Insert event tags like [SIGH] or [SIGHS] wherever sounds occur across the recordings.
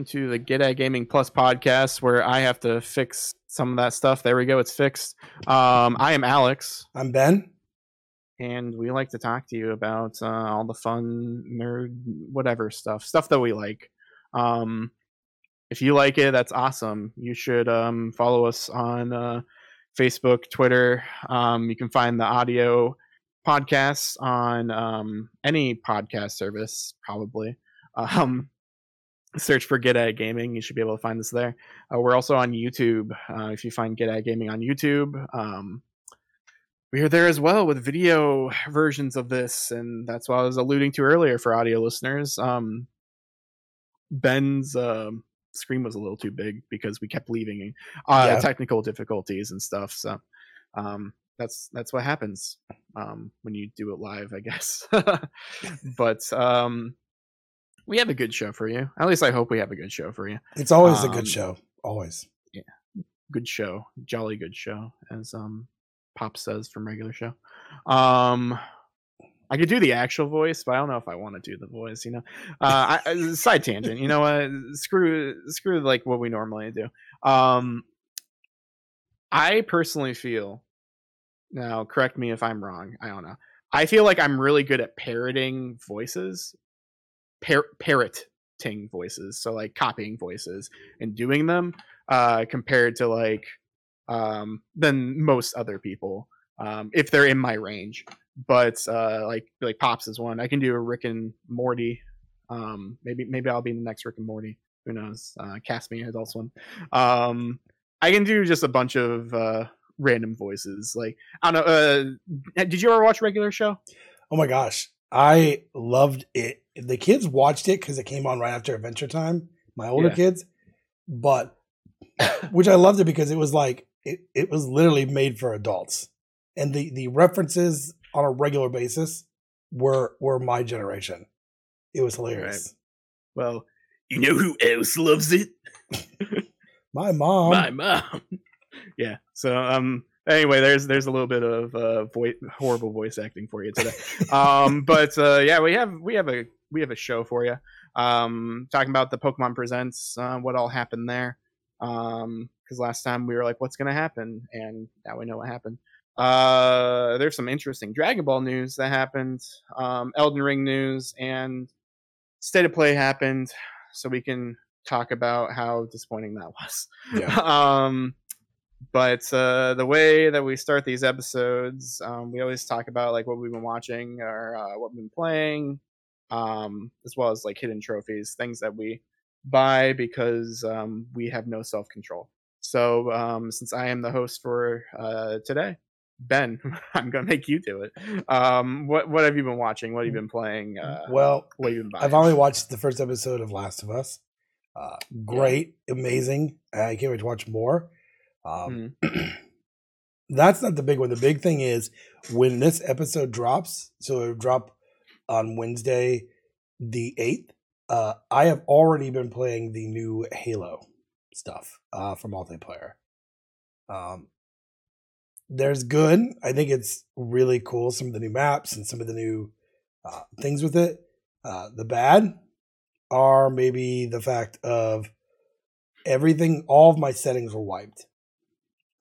Welcome to the Get at Gaming Plus podcast where I have to fix some of that stuff. There we go. It's fixed. Um, I am Alex, I'm Ben. and we like to talk to you about uh, all the fun, nerd, whatever stuff, stuff that we like. Um, if you like it, that's awesome. You should um, follow us on uh, Facebook, Twitter. Um, you can find the audio podcasts on um, any podcast service, probably. [LAUGHS] Um, search for Get At Gaming. You should be able to find us there. Uh, we're also on YouTube. Uh, if you find Get At Gaming on YouTube, um, we are there as well with video versions of this, and that's what I was alluding to earlier for audio listeners. Um, Ben's um screen was a little too big because we kept leaving uh, Yeah. technical difficulties and stuff. So um, that's that's what happens um, when you do it live, I guess. [LAUGHS] but um, we have a good show for you. At least I hope we have a good show for you. It's always a Um, good show. Always. Yeah. Good show, jolly good show, as um Pop says from regular show. Um, I could do the actual voice, but I don't know if I want to do the voice. You know, uh, I, I- side tangent. You know what? Screw screw like what we normally do. Um, I personally feel. Now, correct me if I'm wrong. I don't know. I feel like I'm really good at parroting voices, par- parroting voices. So like copying voices and doing them, uh, compared to like um, than most other people um, if they're in my range. But uh, like like pops is one. I can do a Rick and Morty. Um, maybe maybe I'll be in the next Rick and Morty. Who knows? Uh, cast me as also one. Um, I can do just a bunch of uh, random voices. Like I don't know. Uh, did you ever watch regular show? Oh my gosh. I loved it. The kids watched it because it came on right after Adventure Time, my older Yeah. kids. But [COUGHS] which I loved it because it was like it, it was literally made for adults. And the the references on a regular basis were were my generation. It was hilarious. Well, you know who else loves it? [LAUGHS] My mom. my mom. [LAUGHS] yeah. So um anyway, there's there's a little bit of uh voice horrible voice acting for you today. um [LAUGHS] but uh yeah, we have we have a we have a show for you. Um talking about the Pokemon Presents, uh, what all happened there. Um cuz last time we were like what's going to happen and now we know what happened. Uh there's some interesting Dragon Ball news that happened, um Elden Ring news and State of Play happened so we can talk about how disappointing that was. Yeah. [LAUGHS] um, but uh, the way that we start these episodes, um, we always talk about like what we've been watching or uh, what we've been playing, um, as well as like hidden trophies, things that we buy because um, we have no self control. So um, since I am the host for uh, today, Ben, [LAUGHS] I'm gonna make you do it. Um, what what have you been watching? What have you been playing? Uh, well, what have been buying? I've only watched the first episode of Last of Us. Uh, great, amazing. I can't wait to watch more. Um, [CLEARS THROAT] that's not the big one. The big thing is when this episode drops. So it'll drop on Wednesday, the eighth. Uh, I have already been playing the new Halo stuff uh, for multiplayer. Um, there's good. I think it's really cool. Some of the new maps and some of the new uh, things with it. Uh, the bad are maybe the fact of everything. All of my settings were wiped.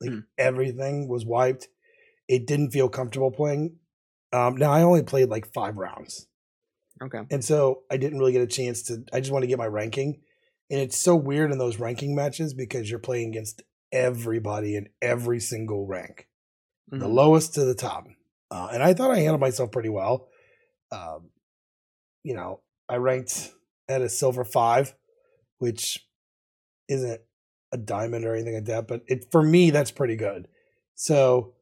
Like Hmm. everything was wiped. It didn't feel comfortable playing. Um, now I only played like five rounds, okay. and so I didn't really get a chance to. I just want to get my ranking, and it's so weird in those ranking matches because you're playing against everybody in every single rank the Mhm. lowest to the top. Uh, and I thought I handled myself pretty well. Um, you know, I ranked at a silver five, which isn't a diamond or anything like that, but it for me that's pretty good. So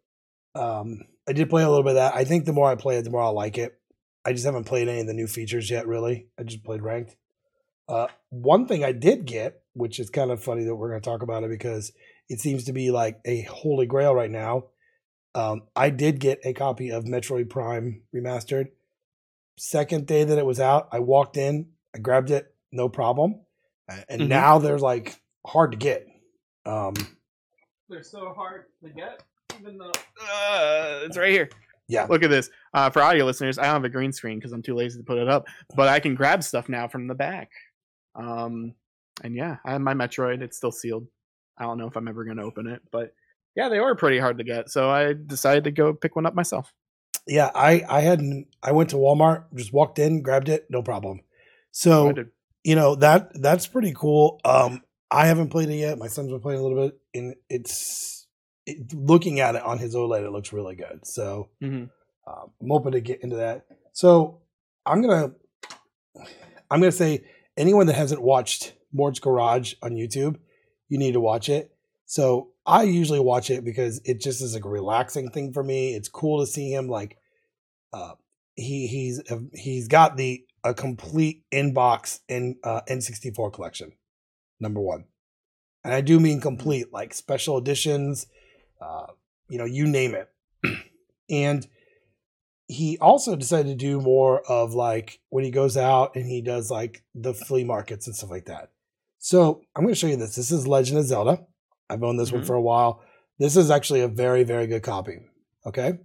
um, I did play a little bit of that. I think the more I play it, the more I'll like it. I just haven't played any of the new features yet, really. I just played ranked. Uh, one thing I did get, which is kind of funny that we're going to talk about it because it seems to be like a holy grail right now. Um, I did get a copy of Metroid Prime Remastered. Second day that it was out, I walked in, I grabbed it, no problem. And Mhm. now they're like hard to get. Um, They're so hard to get, even though uh, it's right here. Yeah. Look at this. Uh, for audio listeners, I don't have a green screen because I'm too lazy to put it up, but I can grab stuff now from the back. Um, and yeah, I have my Metroid. It's still sealed. I don't know if I'm ever going to open it, but yeah, they were pretty hard to get. So I decided to go pick one up myself. Yeah, I I hadn't. I went to Walmart, just walked in, grabbed it, no problem. So you know that that's pretty cool. Um, I haven't played it yet. My son's been playing a little bit, and it's it, looking at it on his OLED, it looks really good. So mm-hmm. uh, I'm hoping to get into that. So I'm gonna I'm gonna say anyone that hasn't watched Mort's Garage on YouTube, you need to watch it. So I usually watch it because it just is like a relaxing thing for me. It's cool to see him like uh he he's he's got the a complete inbox in uh N64 collection. Number 1. And I do mean complete like special editions uh you know, you name it. [CLEARS THROAT] and he also decided to do more of like when he goes out and he does like the flea markets and stuff like that. So I'm going to show you this. This is Legend of Zelda. I've owned this mm-hmm. one for a while. This is actually a very, very good copy. Okay.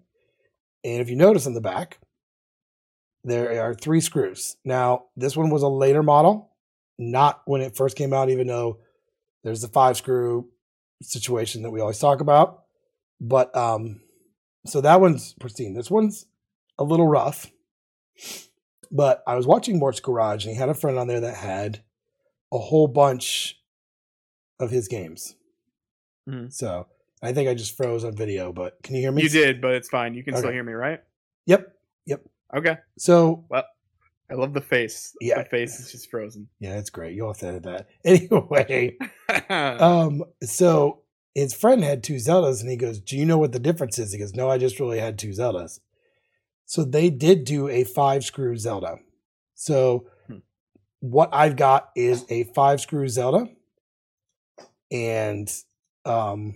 And if you notice in the back, there are three screws. Now, this one was a later model, not when it first came out, even though there's the five screw situation that we always talk about. But um, so that one's pristine. This one's a little rough. But I was watching Mort's Garage and he had a friend on there that had a whole bunch of his games. Mm-hmm. So I think I just froze on video, but can you hear me? You did, but it's fine. You can okay. still hear me, right? Yep. Yep. Okay. So well, I love the face. Yeah, the face is just frozen. Yeah, it's great. You'll have to edit that [LAUGHS] anyway. [LAUGHS] um, so his friend had two Zeldas, and he goes, "Do you know what the difference is?" He goes, "No, I just really had two Zeldas." So they did do a five screw Zelda. So hmm. what I've got is a five screw Zelda, and um,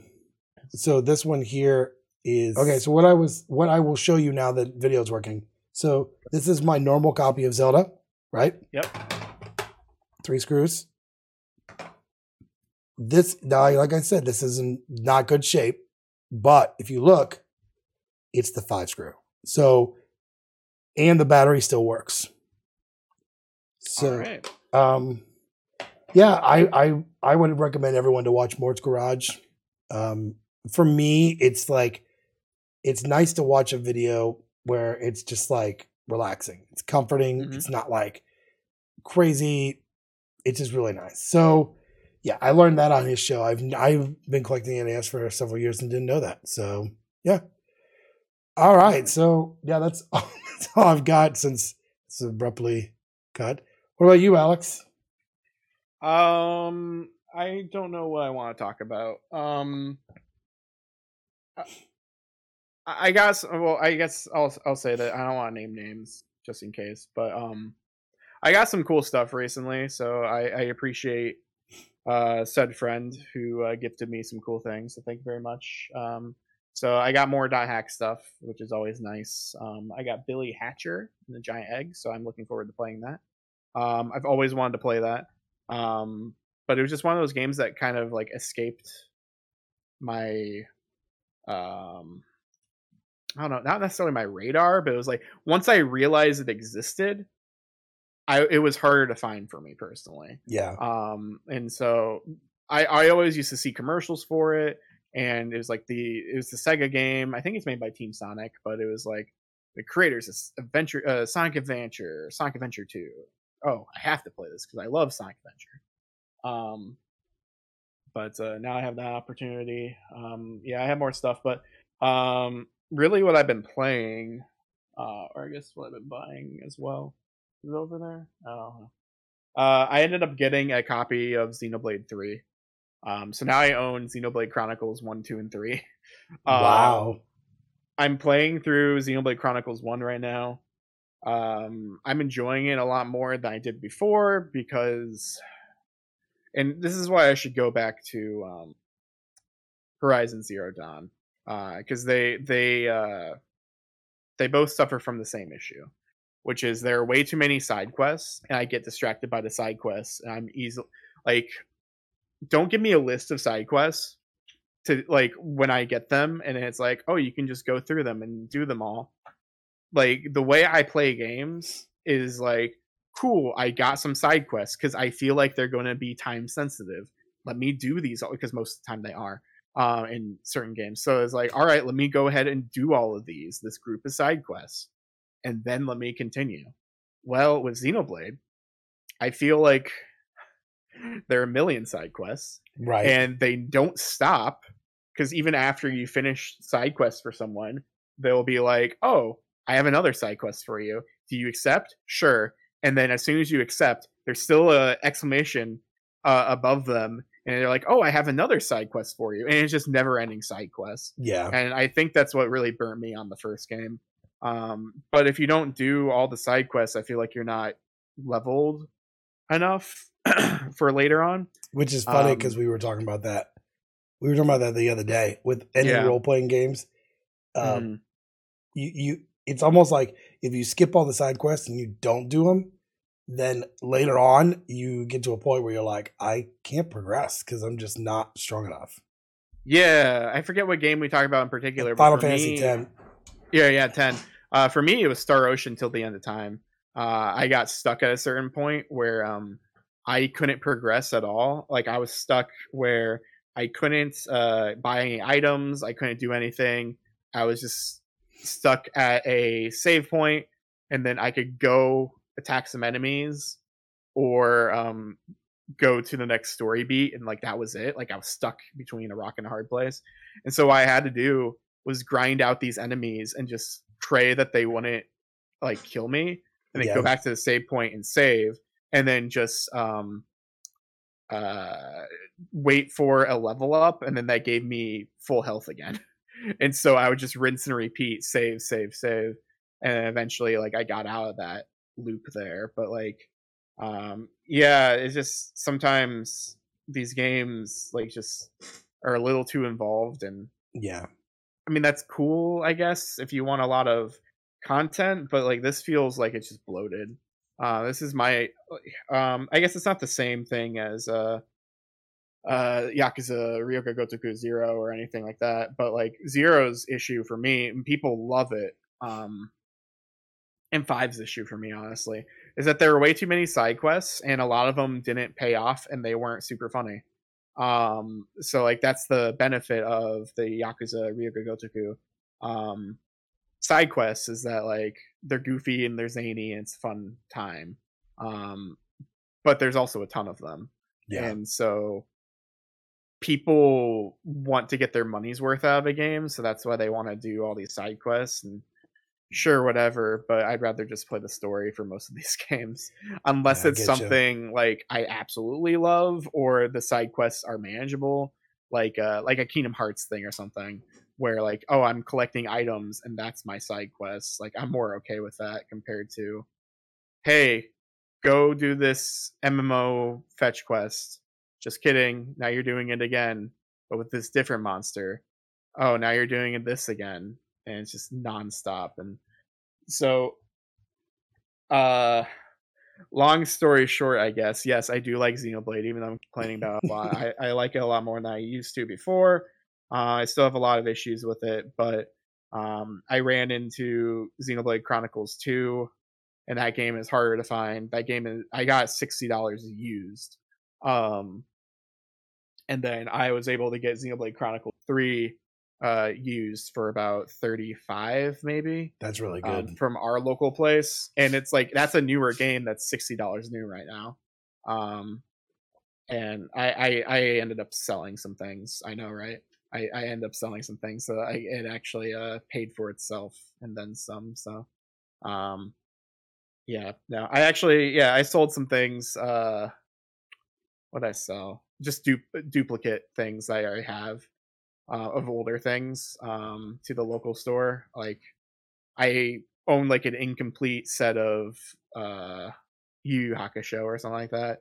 so this one here is okay. So what I was, what I will show you now that video is working. So this is my normal copy of Zelda, right? Yep. Three screws. This now, like I said, this is in not good shape, but if you look, it's the five screw. So, and the battery still works. So, um, yeah, I, I I would recommend everyone to watch Mort's Garage. Um, for me, it's like it's nice to watch a video where it's just like relaxing. It's comforting. Mm-hmm. It's not like crazy. It's just really nice. So yeah, I learned that on his show. I've I've been collecting NES for several years and didn't know that. So yeah. All right. So yeah, that's [LAUGHS] all, that's all I've got since it's abruptly cut. What about you, Alex? Um, I don't know what I want to talk about. Um, I guess. Well, I guess I'll I'll say that I don't want to name names just in case, but um, I got some cool stuff recently, so I, I appreciate uh said friend who uh, gifted me some cool things. So thank you very much. Um, so I got more dot hack stuff, which is always nice. Um, I got Billy Hatcher and the Giant Egg, so I'm looking forward to playing that. Um, I've always wanted to play that. Um, but it was just one of those games that kind of like escaped my um I don't know, not necessarily my radar, but it was like once I realized it existed, I it was harder to find for me personally. Yeah. Um, and so I I always used to see commercials for it, and it was like the it was the Sega game. I think it's made by Team Sonic, but it was like the creators Adventure uh, Sonic Adventure, Sonic Adventure Two. Oh, I have to play this because I love Sonic Adventure. Um, but uh, now I have that opportunity. Um, yeah, I have more stuff, but um, really what I've been playing, uh, or I guess what I've been buying as well, is over there. I don't uh, I ended up getting a copy of Xenoblade Three. Um, so now I own Xenoblade Chronicles One, Two, and Three. [LAUGHS] Um, wow. I'm playing through Xenoblade Chronicles One right now. Um, I'm enjoying it a lot more than I did before because, and this is why I should go back to um, Horizon Zero Dawn because uh, they they uh, they both suffer from the same issue, which is there are way too many side quests, and I get distracted by the side quests, and I'm easily like, don't give me a list of side quests to like when I get them, and it's like, oh, you can just go through them and do them all. Like the way I play games is like cool, I got some side quests because I feel like they're going to be time sensitive. Let me do these because most of the time they are uh, in certain games. So it's like, all right, let me go ahead and do all of these, this group of side quests, and then let me continue. Well, with Xenoblade, I feel like [SIGHS] there are a million side quests, Right. and they don't stop because even after you finish side quests for someone, they'll be like, "Oh, I have another side quest for you. Do you accept?" Sure. And then as soon as you accept, there's still a exclamation uh, above them, and they're like, "Oh, I have another side quest for you," and it's just never-ending side quests. yeah. And I think that's what really burnt me on the first game. Um, but if you don't do all the side quests, I feel like you're not leveled enough [CLEARS THROAT] for later on. Which is funny Um, because we were talking about that. We were talking about that the other day with any Yeah. role playing games. Um, Mhm. you you it's almost like if you skip all the side quests and you don't do them, then later on you get to a point where you're like, I can't progress because I'm just not strong enough. Yeah, I forget what game we talk about in particular. Final Fantasy me- X. Yeah, yeah, ten. Uh, for me, it was Star Ocean till the end of time. Uh, I got stuck at a certain point where um, I couldn't progress at all. Like I was stuck where I couldn't uh, buy any items. I couldn't do anything. I was just stuck at a save point, and then I could go attack some enemies, or um, go to the next story beat, and like that was it. Like I was stuck between a rock and a hard place, and so what I had to do was grind out these enemies and just pray that they wouldn't like kill me and then Yeah. go back to the save point and save and then just um uh wait for a level up and then that gave me full health again [LAUGHS] and so i would just rinse and repeat save save save and eventually like i got out of that loop there but like um yeah it's just sometimes these games like just are a little too involved and Yeah. I mean, that's cool, I guess, if you want a lot of content, but like this feels like it's just bloated. Uh, this is my, um, I guess it's not the same thing as uh, uh, Yakuza Ryu ga Gotoku Zero or anything like that, but like Zero's issue for me, and people love it, um, and Five's issue for me, honestly, is that there were way too many side quests, and a lot of them didn't pay off, and they weren't super funny. Um, so like that's the benefit of the Yakuza Ryu ga Gotoku um, side quests is that like they're goofy and they're zany and it's a fun time. Um, but there's also a ton of them, Yeah. and so people want to get their money's worth out of a game, so that's why they want to do all these side quests and sure whatever but i'd rather just play the story for most of these [LAUGHS] games unless Yeah, it's something like i absolutely love or the side quests are manageable like uh like a kingdom hearts thing or something where like oh i'm collecting items and that's my side quest like i'm more okay with that compared to hey go do this mmo fetch quest. Just kidding now you're doing it again but with this different monster. Oh now you're doing this again and it's just nonstop and so uh long story short i guess yes i do like xenoblade even though i'm complaining about a lot. I, I like it a lot more than i used to before. Uh, i still have a lot of issues with it but um, i ran into xenoblade chronicles 2 and that game is harder to find. That game is i got $60 used um, and then i was able to get xenoblade chronicles 3 uh used for about 35 maybe That's really um, good. from our local place. And it's like that's a newer game that's $60 new right now. Um and I, I i ended up selling some things. I know right? I i ended up selling some things so I, it actually uh paid for itself and then some so um yeah no i actually yeah i sold some things uh what i sell? Just du- duplicate things i already have uh, of older things um, to the local store. Like I own like an incomplete set of uh, Yu Yu Hakusho or something like that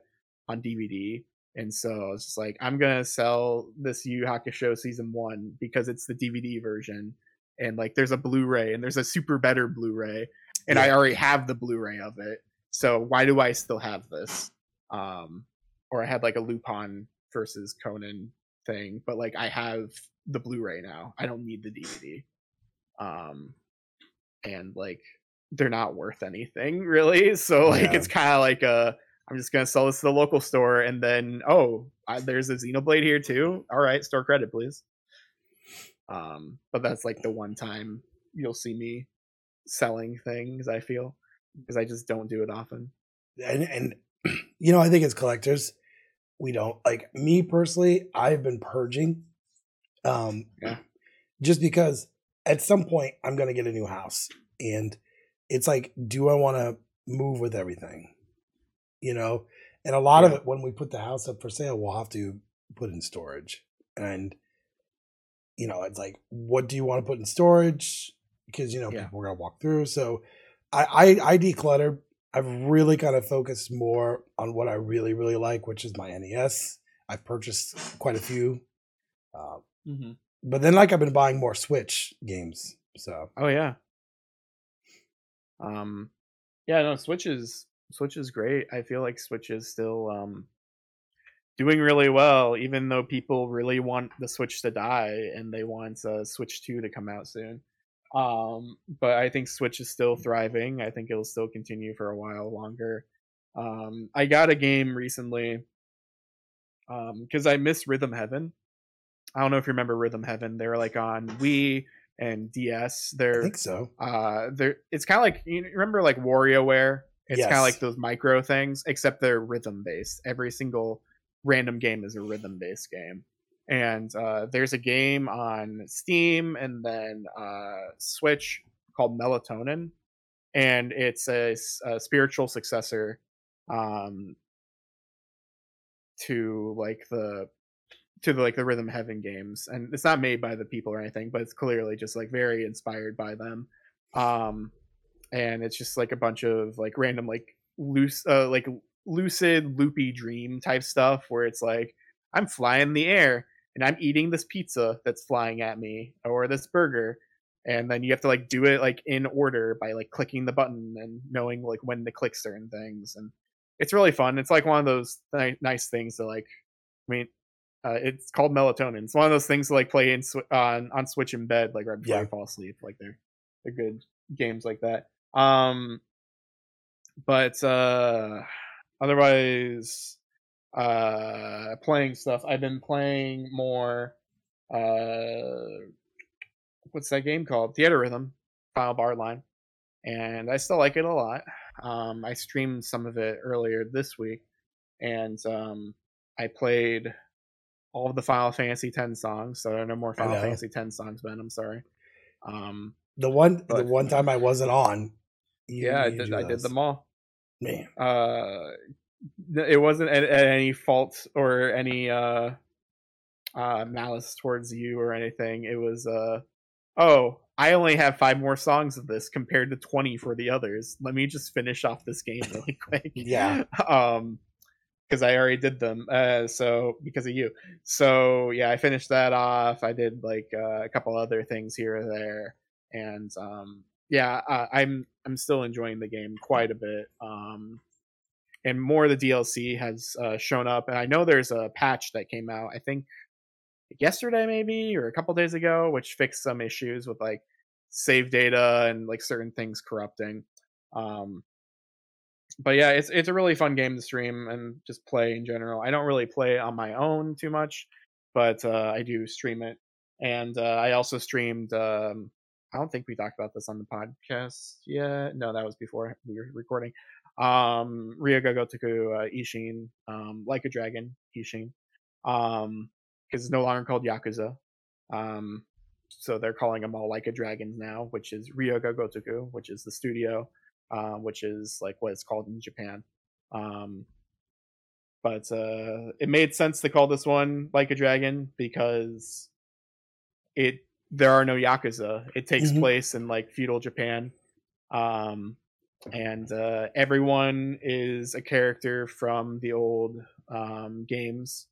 on DVD, and so I was just like, I'm gonna sell this Yu Yu Hakusho season one because it's the DVD version, and like there's a Blu-ray and there's a super better Blu-ray, and I already have the Blu-ray of it. So why do I still have this? Um, or I had like a Lupin versus Conan thing, but like I have the Blu-ray now. I don't need the DVD. Um, and like they're not worth anything [LAUGHS] really. So like Yeah. it's kind of like a I'm just gonna sell this to the local store, and then oh, I, there's a Xenoblade here too. All right, store credit, please. Um, but that's like the one time you'll see me selling things. I feel because I just don't do it often. and and [CLEARS THROAT] you know, I think as collectors, we don't like me personally. I've been purging, um, Yeah. just because at some point I'm gonna get a new house, and it's like, do I want to move with everything? You know, and a lot of it when we put the house up for sale, we'll have to put in storage, and you know, it's like, what do you want to put in storage? Because you know, Yeah. people are gonna walk through. So, I I, I declutter. I've really kind of focused more on what I really really like, which is my NES. I've purchased quite a few, uh, Mm-hmm. but then like I've been buying more Switch games. So Oh yeah. Um yeah, no, Switch is Switch is great. I feel like Switch is still um doing really well, even though people really want the Switch to die and they want uh, Switch 2 to come out soon. Um, but I think Switch is still thriving. I think it'll still continue for a while longer. Um, I got a game recently because I miss Rhythm Heaven. I don't know if you remember Rhythm Heaven. They were like on Wii and DS. They're think so. uh they're it's kind of like you remember like WarioWare. It's kind of like those micro things, except they're rhythm based. Every single random game is a rhythm based game. And uh, there's a game on Steam and then uh, Switch called Melatonin, and it's a spiritual successor um, to like the to the like the Rhythm Heaven games, and it's not made by the people or anything, but it's clearly just like very inspired by them. Um, and it's just like a bunch of like random like loose uh, like lucid loopy dream type stuff where it's like I'm flying in the air and I'm eating this pizza that's flying at me or this burger and then you have to like do it like in order by like clicking the button and knowing like when to click certain things and it's really fun. It's like one of those ni- nice things to like i mean uh, it's called melatonin. It's one of those things to like play in sw- on on switch in bed like right before Yeah. you fall asleep like they're they're good games like that. Um but uh otherwise uh playing stuff. I've been playing more uh what's that game called? Theatrhythm final bar line and i still like it a lot. Um i streamed some of it earlier this week and um i played all of the final fantasy 10 songs so there are no more final fantasy 10 songs ben i'm sorry. Um The one the one time I wasn't on. yeah i did i did them all. Man, uh it wasn't at, at any fault or any uh uh malice towards you or anything. It was uh oh i only have five more songs of this compared to 20 for the others. Let me just finish off this game really [LAUGHS] quick. Yeah. um because i already did them uh so because of you. So yeah i finished that off. I did like uh, a couple other things here or there. And um yeah uh, i'm i'm still enjoying the game quite a bit. Um and more of the dlc has uh, shown up and i know there's a patch that came out i think yesterday maybe or a couple days ago which fixed some issues with like save data and like certain things corrupting um but yeah it's it's a really fun game to stream and just play in general. I don't really play on my own too much but uh, i do stream it and uh, i also streamed um i don't think we talked about this on the podcast yet. No that was before we were recording um Ryu ga Gotoku uh, Ishin um like a dragon Ishin um because it's no longer called Yakuza um so they're calling them all like a dragons now which is Ryu ga Gotoku which is the studio uh, which is like what it's called in Japan um but uh it made sense to call this one like a dragon because it there are no yakuza it takes Mhm. place in like feudal japan um and uh everyone is a character from the old um games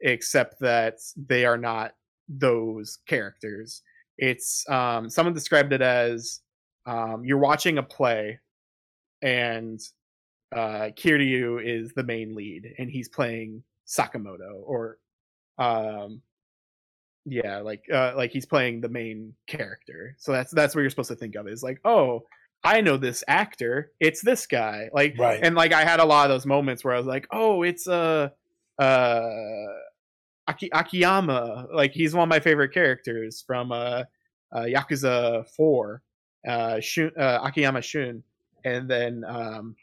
except that they are not those characters. It's um someone described it as um you're watching a play and uh Kiryu is the main lead and he's playing Sakamoto or um yeah like uh like he's playing the main character. So that's that's what you're supposed to think of is like oh I know this actor. It's this guy. Like, Right. and like I had a lot of those moments where I was like, oh, it's uh, uh, Aki- Akiyama. Like he's one of my favorite characters from uh, uh Yakuza Four, uh, Shun, uh, Akiyama Shun, and then um,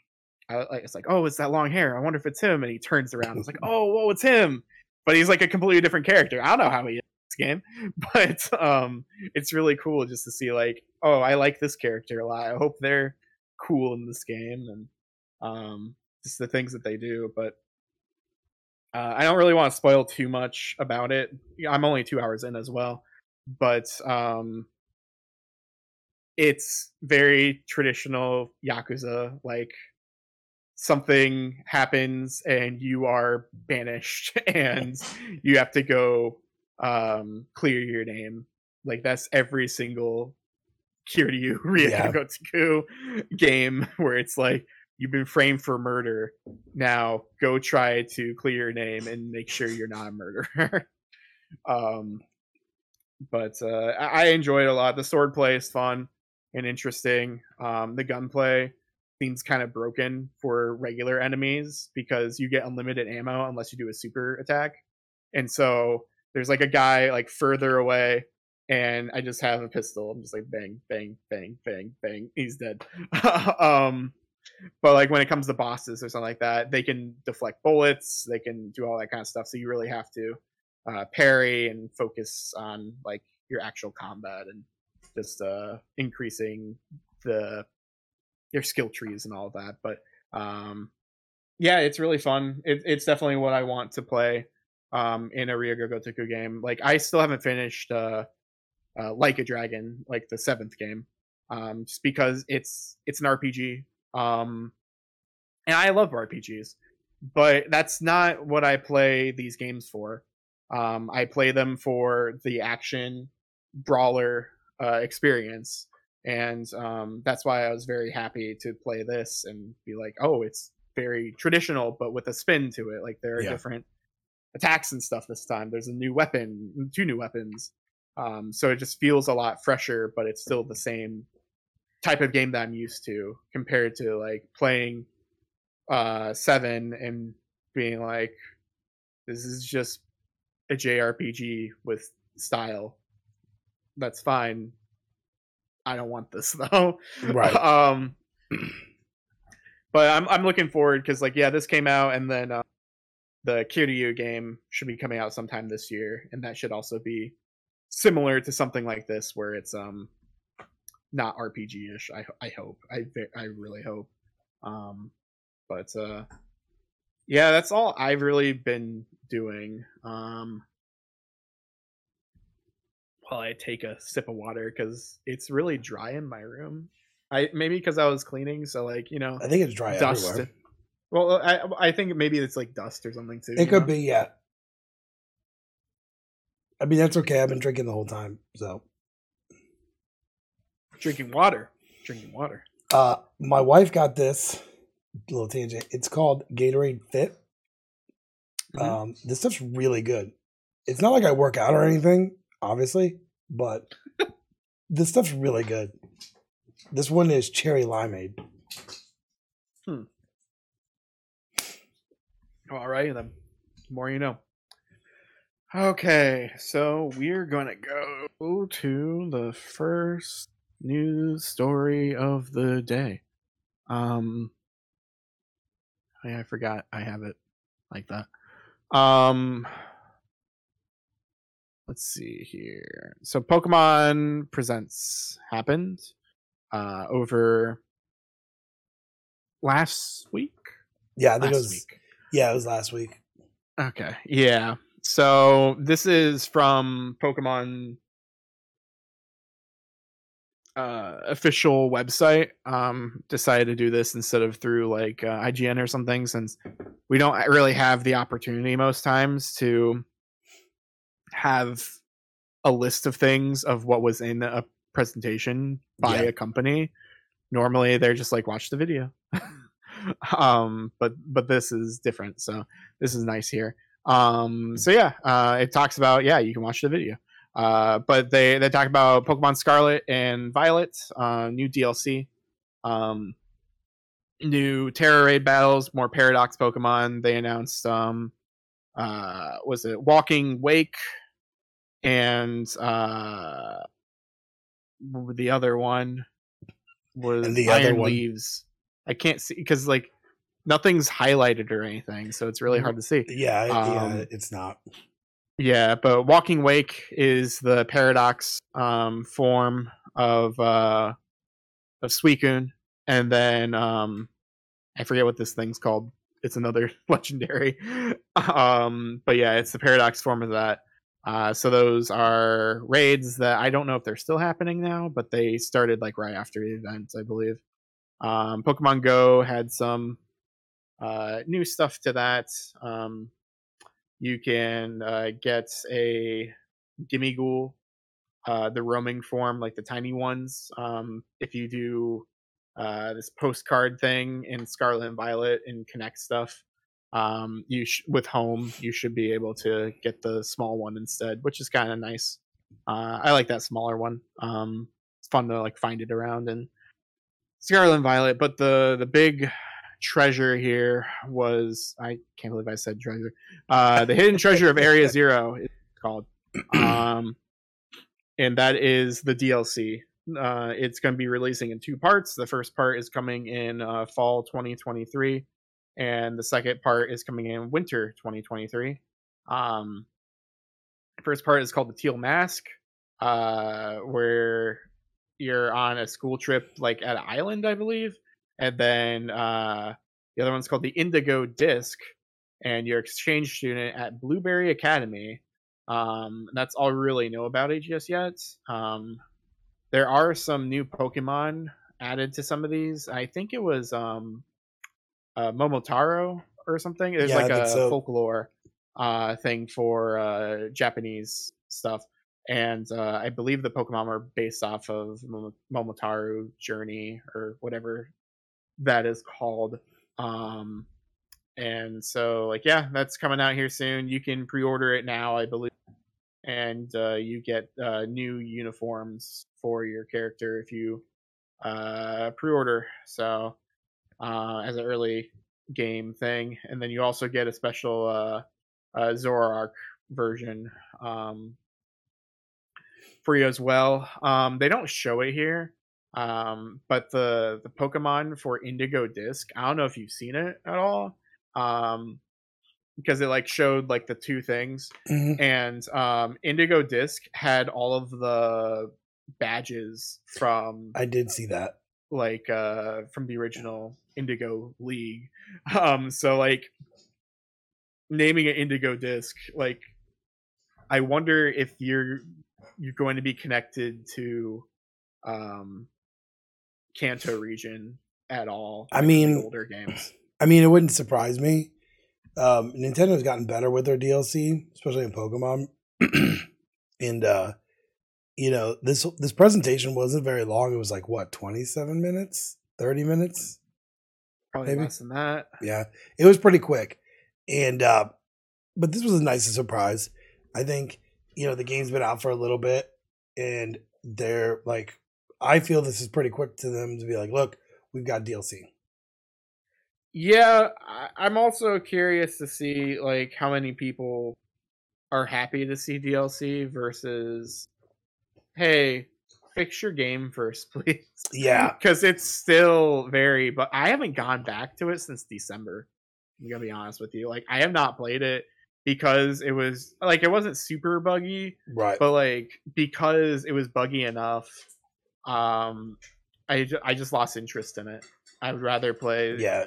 I, like it's like, oh, it's that long hair. I wonder if it's him. And he turns around. It's like, [LAUGHS] oh, whoa, it's him. But he's like a completely different character. I don't know how he is game, [LAUGHS] but um, it's really cool just to see like, oh, I like this character a lot. I hope they're cool in this game and um, just the things that they do. But uh, I don't really want to spoil too much about it. I'm only two hours in as well, but um, it's very traditional yakuza. Like something happens and you are banished, [LAUGHS] and you have to go um, clear your name. Like that's every single Kiryu [LAUGHS] Yeah. Ryogotoku game [LAUGHS] where it's like you've been framed for murder. Now go try to clear your name and make sure you're not a murderer. [LAUGHS] um, but uh, I, I enjoy it a lot. The sword play is fun and interesting. Um, the gunplay seems kind of broken for regular enemies because you get unlimited ammo unless you do a super attack. And so there's like a guy like further away and I just have a pistol. I'm just like bang, bang, bang, bang, bang. He's dead. [LAUGHS] um, but like when it comes to bosses or something like that, they can deflect bullets. They can do all that kind of stuff. So you really have to uh, parry and focus on like your actual combat and just uh, increasing the your skill trees and all that. But um, yeah, it's really fun. It, it's definitely what I want to play um, in a Ryu ga Gotoku game. Like I still haven't finished uh, uh, Like a Dragon, like the seventh game, um, just because it's it's an RPG, um, and I love RPGs, but that's not what I play these games for. Um, I play them for the action brawler uh, experience, and um, that's why I was very happy to play this and be like, oh, it's very traditional, but with a spin to it. Like there are Yeah. different attacks and stuff this time. There's a new weapon, two new weapons. Um, so it just feels a lot fresher, but it's still the same type of game that I'm used to compared to like playing uh seven and being like, this is just a JRPG with style. That's fine. I don't want this [LAUGHS] though. Right. um [CLEARS THROAT] but I'm I'm looking forward because like yeah, this came out and then uh, the Kiryu game should be coming out sometime this year, and that should also be similar to something like this where it's um not RPG ish. I I hope. I I really hope. Um, but uh, yeah, that's all I've really been doing. Um, while I take a sip of water because it's really dry in my room. I maybe because I was cleaning, so like you know I think it's dry dust. everywhere. Well, I I think maybe it's like dust or something too. It could know? be, yeah. I mean, that's okay. I've been drinking the whole time. So, drinking water. Drinking water. uh, my wife got this little tangent. It's called Gatorade Fit. Mhm. Um, this stuff's really good. It's not like I work out or anything, obviously, but this stuff's really good. This one is cherry limeade. All right, then. The more you know. Okay, so we're gonna go to the first news story of the day. Um, I, I forgot I have it like that. Um, let's see here. So, Pokemon Presents happened uh, over last week. Yeah, I think it was. week. Yeah, it was last week. Okay. Yeah. So this is from Pokemon uh official website um decided to do this instead of through like uh, IGN or something since we don't really have the opportunity most times to have a list of things of what was in a presentation by Yeah. a company normally they're just like watch the video [LAUGHS] um but but this is different so this is nice here um so yeah uh it talks about yeah you can watch the video uh but they they talk about pokemon scarlet and violet uh new dlc um, new Tera Raid battles, more Paradox Pokemon. They announced um, uh, was it Walking Wake and uh, the other one was And the Iron other one? Leaves. I can't see because like nothing's highlighted or anything, so it's really hard to see. Yeah, yeah, Um, it's not. Yeah, but Walking Wake is the paradox um, form of uh, of Suicune, and then um, I forget what this thing's called. It's another [LAUGHS] legendary, um, but yeah, it's the paradox form of that. Uh, so those are raids that I don't know if they're still happening now, but they started like right after the event, I believe. Um, Pokemon Go had some uh, new stuff to that. Um, you can uh, get a Gimmighoul, uh, the roaming form, like the tiny ones. Um, if you do uh, this postcard thing in Scarlet and Violet and Connect stuff, um, you sh- with Home, you should be able to get the small one instead, which is kind of nice. Uh, I like that smaller one. Um, it's fun to like find it around and Scarlet and Violet. But the the big treasure here was I can't believe I said treasure. Uh, the hidden treasure of Area [LAUGHS] Zero is called, um, and that is the DLC. Uh, it's going to be releasing in two parts. The first part is coming in uh, fall 2023, and the second part is coming in winter 2023. Um, first part is called the Teal Mask, uh, where you're on a school trip, like at an island, I believe, and then uh, the other one's called the Indigo Disc, and you're exchange student at Blueberry Academy. Um, that's all we really know about it just yet. Um, there are some new Pokemon added to some of these. I think it was um, uh, Momotaro or something. There's Yeah, like a so. folklore uh, thing for uh, Japanese stuff. And uh, I believe the Pokemon are based off of Mom- Momotaro Journey or whatever that is called. Um, and so, like, yeah, that's coming out here soon. You can pre-order it now, I believe, and uh, you get uh, new uniforms for your character if you uh, pre-order. So, uh, as an early game thing, and then you also get a special uh, Zoroark version um, you as well. Um, they don't show it here, um, but the the Pokemon for Indigo Disc, I don't know if you've seen it at all, um, because it like showed like the two things, Mhm. and um, Indigo Disc had all of the badges from I did see that. like uh from the original Indigo League. [LAUGHS] Um so like naming it Indigo Disc, like I wonder if you're you're going to be connected to um Kanto region at all. I mean- older games. I mean, it wouldn't surprise me. Um, Nintendo's gotten better with their DLC, especially in Pokemon. [CLEARS THROAT] and uh, you know, this this presentation wasn't very long. It was like what, twenty seven minutes, thirty minutes? Probably maybe. less than that. Yeah, it was pretty quick. And uh, but this was a nice surprise. I think you know the game's been out for a little bit, and they're like, I feel this is pretty quick to them to be like, look, we've got DLC. Yeah, I'm also curious to see like how many people are happy to see DLC versus, hey, fix your game first, [LAUGHS] please. Yeah, because it's still very. But I haven't gone back to it since December. I'm gonna be honest with you. Like I have not played it because it was like it wasn't super buggy, right. but like because it was buggy enough, um, I I just lost interest in it. I would rather play yeah,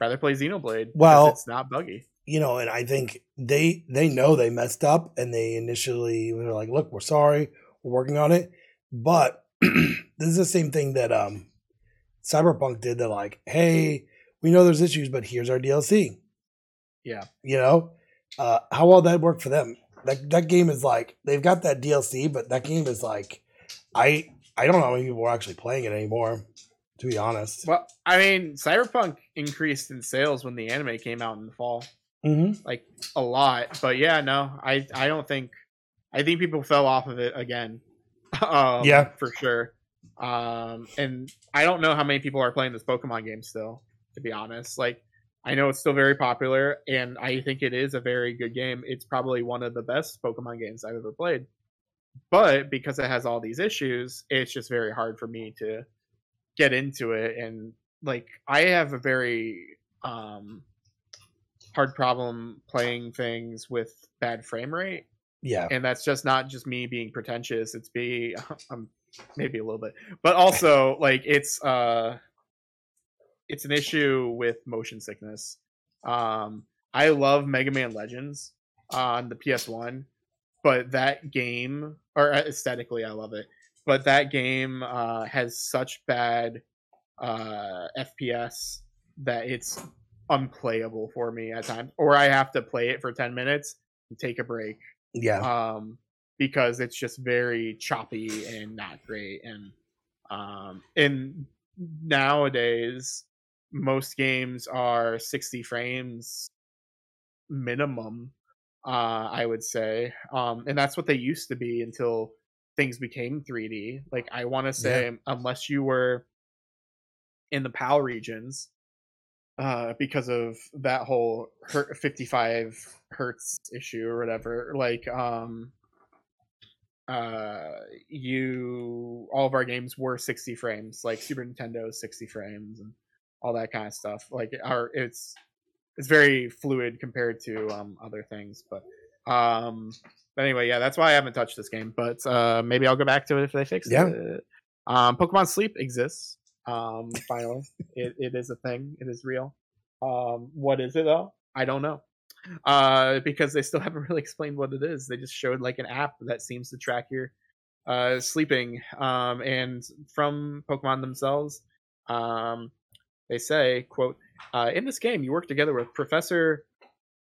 rather play Xenoblade. Well- it's not buggy. you know, and I think they they know they messed up, and they initially were like, "Look, we're sorry, we're working on it." But [CLEARS THROAT] this is the same thing that um Cyberpunk did. They're like, "Hey, we know there's issues, but here's our DLC." Yeah, You know, uh, how well that worked for them. That that game is like they've got that DLC, but that game is like, I I don't know how many people are actually playing it anymore. To be honest, well, I mean, Cyberpunk increased in sales when the anime came out in the fall, mm-hmm. like a lot. But yeah, no, I I don't think I think people fell off of it again. [LAUGHS] um, Yeah. for sure. Um, and I don't know how many people are playing this Pokemon game still, to be honest. Like, I know it's still very popular, and I think it is a very good game. It's probably one of the best Pokemon games I've ever played. But because it has all these issues, it's just very hard for me to get into it. And like, I have a very um, hard problem playing things with bad frame rate Yeah. and that's just not just me being pretentious it's be [LAUGHS] maybe a little bit but also like it's uh it's an issue with motion sickness um i love mega man legends on the ps1 but that game or uh, aesthetically i love it but that game uh has such bad uh fps that it's unplayable for me at times or i have to play it for 10 minutes and take a break Yeah. um, because it's just very choppy and not great. And um, and nowadays, most games are 60 frames minimum. Uh, I would say, um, and that's what they used to be until things became 3D. Like I want to say, unless you were in the PAL regions, uh, because of that whole 55 hertz issue or whatever like um uh you all of our games were 60 frames like super nintendo 60 frames and all that kind of stuff like our it's it's very fluid compared to um other things but um but anyway yeah that's why i haven't touched this game but uh maybe i'll go back to it if they fix Yeah. it. Um pokemon sleep exists um finally. It, it is a thing. It is real. Um what is it though? I don't know. Uh because they still [LAUGHS] haven't really explained what it is. They just showed like an app that seems to track your uh sleeping um and from pokemon themselves um they say quote uh, in this game you work together with professor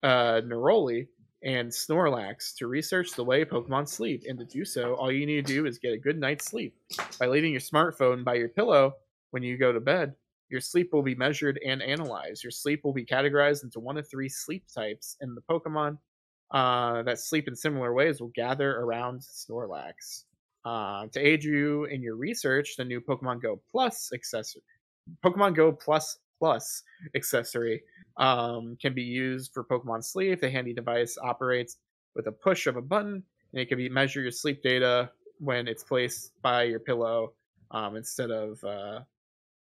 uh neroli and snorlax to research the way pokemon sleep and to do so all you need to do is get a good night's sleep by leaving your smartphone by your pillow when you go to bed your sleep will be measured and analyzed. Your sleep will be categorized into one of three sleep types, and the Pokemon uh, that sleep in similar ways will gather around Snorlax. Uh, to aid you in your research, the new Pokemon Go Plus accessory, Pokemon Go Plus Plus accessory, um, can be used for Pokemon Sleep. The handy device operates with a push of a button, and it can be measure your sleep data when it's placed by your pillow um, instead of uh,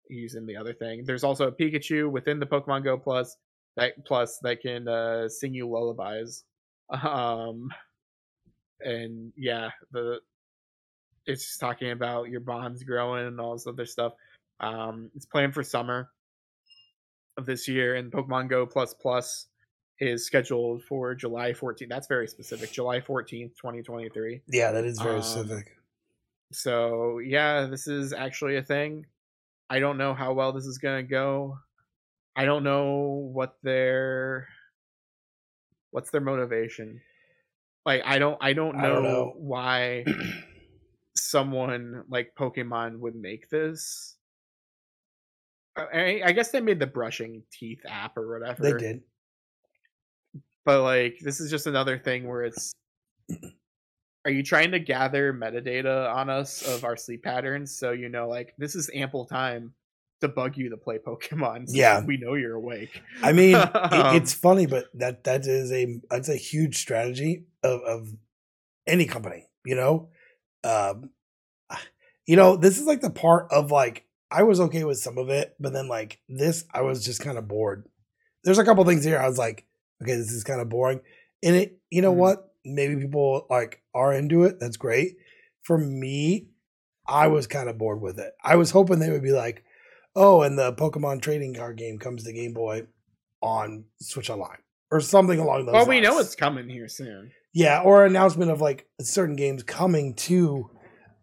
using the other thing. There's also a Pikachu within the Pokemon Go Plus that plus that can uh, sing you lullabies. Um, and yeah, the it's just talking about your bonds growing and all this other stuff. Um, it's planned for summer of this year, and Pokemon Go Plus Plus is scheduled for July 14th. That's very specific. July 14th, 2023 Yeah, that is very um, specific. so yeah this is actually a thing i don't know how well this is going to go i don't know what their what's their motivation like i don't i don't I don't know. why [CLEARS THROAT] someone like pokemon would make this I, I guess they made the brushing teeth app or whatever They did. but like this is just another thing where it's are you trying to gather metadata on us of our sleep patterns so you know like this is ample time to bug you to play pokemon [LAUGHS] since Yeah. we know you're awake I mean, it, Um, [LAUGHS] it's funny, but that that is a that's a huge strategy of of any company. You know, um, [SIGHS] you know, this is like the part of like I was okay with some of it, but then like this, I was just kind of bored. There's a couple things here I was like, okay, this is kind of boring, and it, you know Mhm. what? Maybe people like are into it. That's great. For me, I was kind of bored with it. I was hoping they would be like, oh, and the Pokemon trading card game comes to Game Boy on Switch Online or something along those well lines. we know it's coming here soon yeah, or announcement of like certain games coming to.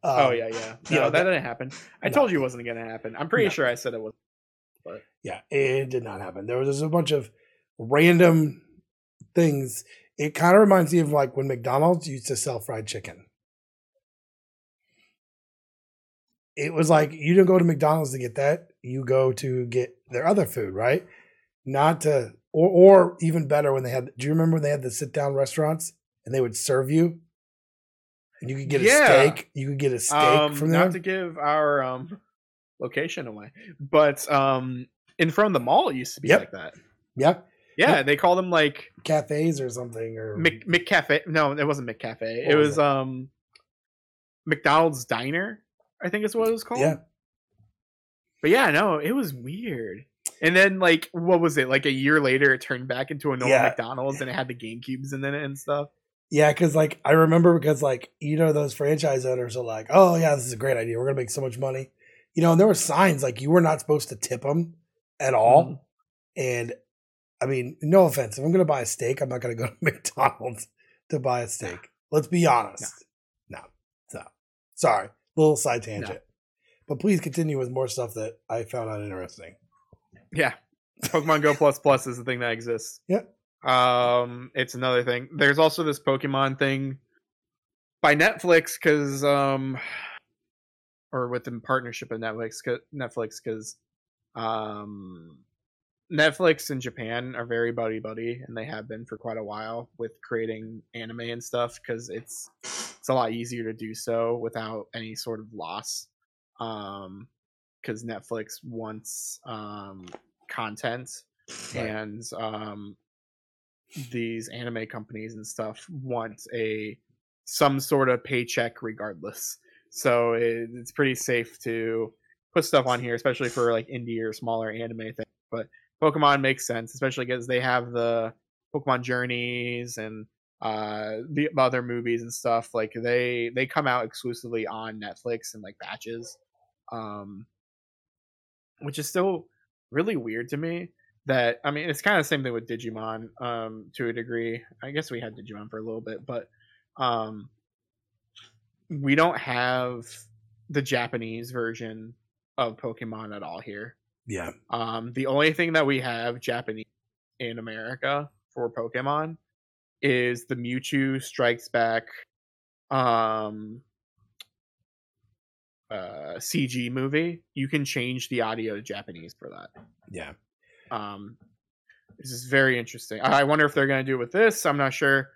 Um, oh yeah yeah you no know, that that- didn't happen i No. told you it wasn't gonna happen i'm pretty No. sure i said it was yeah, it did not happen. There was just a bunch of random things. It kind of reminds me of like when McDonald's used to sell fried chicken. It was like you didn't go to McDonald's to get that; you go to get their other food, right? Not to, or or even better when they had. Do you remember when they had the sit down restaurants and they would serve you? And you could get a Yeah. steak. You could get a steak um, from there. not to give our um location away, but um in front of the mall it used to be Yep. like that. yeah, Yeah, they call them like cafes or something or Mc McCafe. No, it wasn't McCafe. What It was was it? um McDonald's Diner. I think is what it was called. yeah. But yeah, no, it was weird. And then like what was it? Like a year later it turned back into a normal Yeah. McDonald's and it had the Game Cubes in it and stuff. Yeah, because like I remember because like you know those franchise owners are like, oh yeah, this is a great idea. We're gonna make so much money, you know. And there were signs like you were not supposed to tip them at all. Mhm. And I mean, no offense, if I'm gonna buy a steak, I'm not gonna go to [LAUGHS] McDonald's to buy a steak. Let's be honest. No, so sorry, little side tangent. But please continue with more stuff that I found uninteresting. Yeah. Pokemon Go Plus Plus is the thing that exists. Yep. Um, it's another thing. There's also this Pokemon thing by Netflix because um, or within partnership with Netflix. 'cause- Netflix because um, Netflix and Japan are very buddy buddy, and they have been for quite a while with creating anime and stuff because it's it's a lot easier to do so without any sort of loss. Um, because Netflix wants um content Right. and um these anime companies and stuff want a some sort of paycheck regardless. So it, it's pretty safe to put stuff on here, especially for like indie or smaller anime things. But Pokemon makes sense, especially because they have the Pokemon journeys and uh the other movies and stuff. Like they they come out exclusively on Netflix and like batches, um, which is still really weird to me that I mean it's kind of the same thing with Digimon um to a degree. I guess we had Digimon for a little bit, but um we don't have the Japanese version of Pokemon at all here. Yeah, Um the only thing that we have Japanese in America for Pokemon is the Mewtwo Strikes Back um uh CG movie. You can change the audio to Japanese for that. yeah. Um, this is very interesting. I wonder if they're going to do it with this. I'm not sure.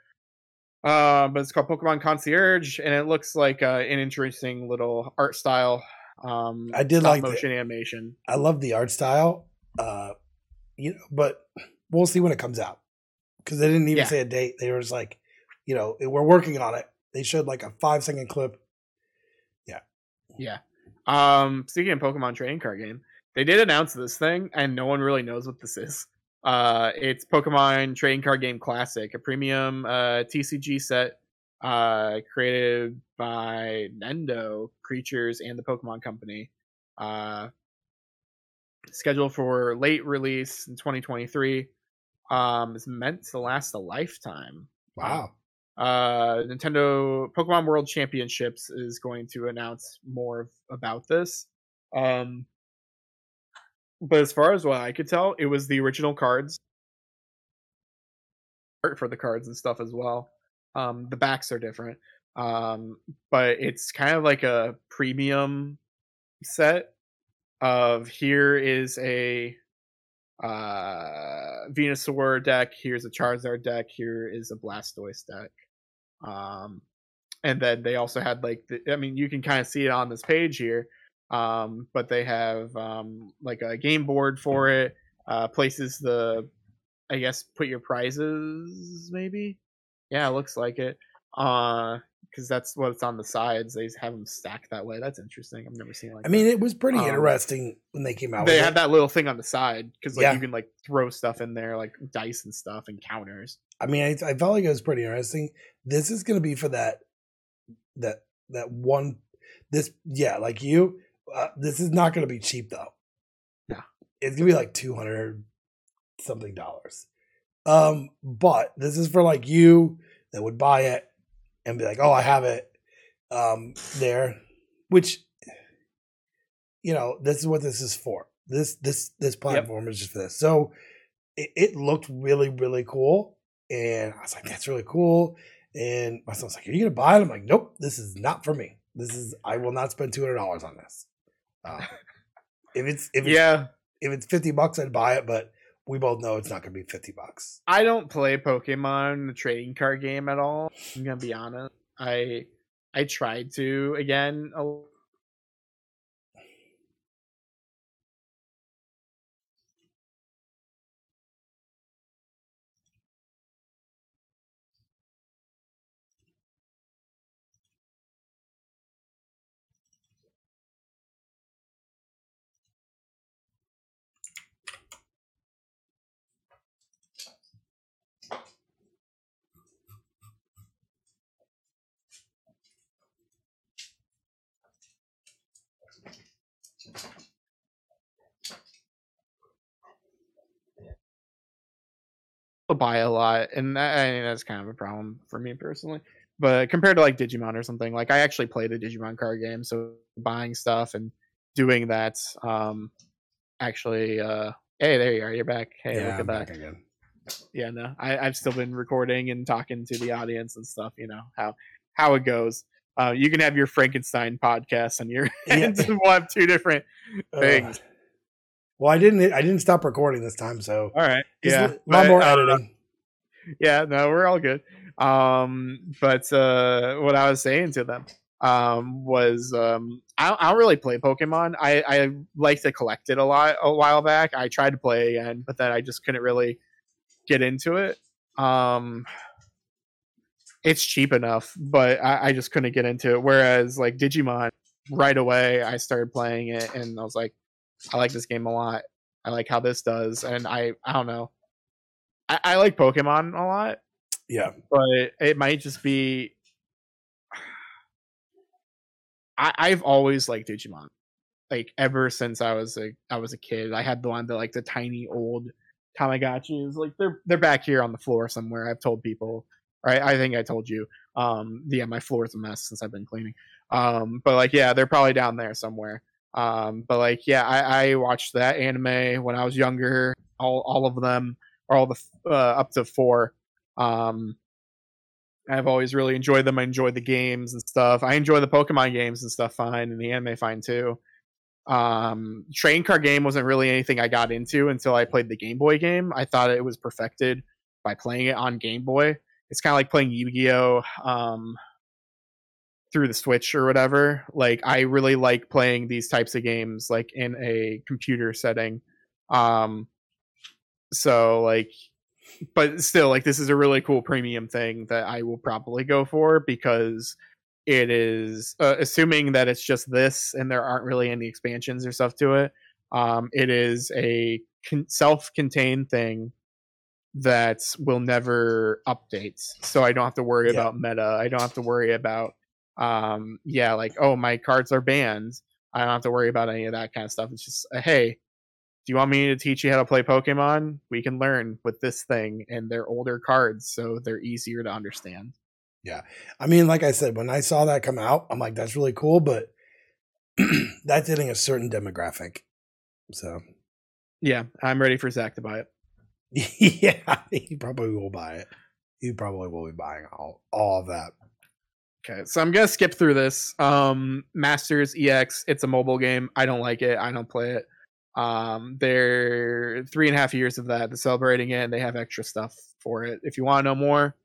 Uh, but it's called Pokemon Concierge, and it looks like uh, an interesting little art style. Um, I did like the- motion animation. I love the art style. Uh, you know, but we'll see when it comes out because they didn't even Yeah. say a date. They were just like, you know, we're working on it. They showed like a five second clip. Yeah. Yeah. Um, speaking of Pokemon trading card game, they did announce this thing, and no one really knows what this is. Uh, it's Pokemon Trading Card Game Classic, a premium uh, TCG set uh, created by Nendo Creatures and the Pokemon Company. Uh, scheduled for late release in 2023. Um, it's meant to last a lifetime. Wow. Uh, Nintendo Pokemon World Championships is going to announce more of, about this. Um, but as far as what I could tell, it was the original cards, art for the cards and stuff as well. Um, the backs are different, um, but it's kind of like a premium set of here is a uh Venusaur deck, here's a Charizard deck, here is a Blastoise deck. Um and then they also had like the, I mean you can kind of see it on this page here. Um but they have um like a game board for it, uh places the I guess put your prizes maybe. Yeah, it looks like it. Uh because that's what's on the sides. They have them stacked that way. That's interesting. I've never seen like I mean, that it was pretty Um, interesting when they came out. they had it. that little thing on the side because like Yeah. you can like throw stuff in there like dice and stuff and counters I mean, I, I felt like it was pretty interesting. This is going to be for that that that one. This yeah, like you. Uh, this is not going to be cheap though. No. it's going to be like two hundred something dollars. Um, but this is for like you that would buy it and be like, "Oh, I have it." Um, there, which you know, this is what this is for. This this this platform is just for this. So it, it looked really really cool, and I was like, "That's really cool." And my son's like, "Are you gonna buy it?" I'm like, "Nope, this is not for me. This is I will not spend two hundred dollars on this. Uh, [LAUGHS] if it's if it's, yeah if it's fifty bucks, I'd buy it, but we both know it's not gonna be fifty bucks. i don't play pokemon the trading card game at all i'm gonna be honest i I tried to again. A, buy a lot, and that, I mean, that's kind of a problem for me personally. But compared to like Digimon or something, like I actually play the Digimon card game, so buying stuff and doing that, um, actually, uh, hey, there you are, you're back. Hey, yeah, look at I'm that. again. Yeah, no, I, I've still been recording and talking to the audience and stuff. You know how how it goes. Uh, you can have your Frankenstein podcast on your [LAUGHS] Yeah. and we'll have two different things. Uh, well, I didn't. I didn't stop recording this time, so All right. Yeah. a lot but, more uh, editing. Yeah no we're all good. Um but uh what i was saying to them um was um i, I don't really play pokemon. I i like to collect it a lot a while back. I tried to play again but then i just couldn't really get into it. Um it's cheap enough but i, I just couldn't get into it. Whereas like digimon right away i started playing it and i was like i like this game a lot. I like how this does and i i don't know I, I like Pokemon a lot, Yeah, but it might just be. I, I've always liked Digimon, like ever since I was a I was a kid. I had the one that like the tiny old Tamagotchis. Like they're they're back here on the floor somewhere. I've told people, right? I think I told you. Um, yeah, my floor is a mess since I've been cleaning. Um, but like yeah, they're probably down there somewhere. Um, but like yeah, I, I watched that anime when I was younger. All all of them, or all the uh, up to four. Um, I've always really enjoyed them. I enjoy the games and stuff. I enjoy the Pokemon games and stuff fine, and the anime fine too. Um, trading card game wasn't really anything I got into until I played the Game Boy game. I thought it was perfected by playing it on Game Boy. It's kind of like playing Yu-Gi-Oh um, through the Switch or whatever. Like I really like playing these types of games like in a computer setting. Um, so like but still like this is a really cool premium thing that i will probably go for because it is uh, assuming that it's just this and there aren't really any expansions or stuff to it um it is a con- self-contained thing that will never update. So i don't have to worry Yeah. about meta. I don't have to worry about um yeah like oh my cards are banned. I don't have to worry about any of that kind of stuff. It's just uh, hey do you want me to teach you how to play Pokemon? We can learn with this thing, and they're older cards, so they're easier to understand. Yeah. I mean, like I said, when I saw that come out, I'm like, that's really cool, but [CLEARS THROAT] that's hitting a certain demographic. So Yeah, I'm ready for Zach to buy it. [LAUGHS] yeah, he probably will buy it. He probably will be buying all all of that. Okay, so I'm gonna skip through this. Um, Masters EX, it's a mobile game. I don't like it. I don't play it. Um, they're three and a half years of that. They're celebrating it, and they have extra stuff for it. If you want to know more,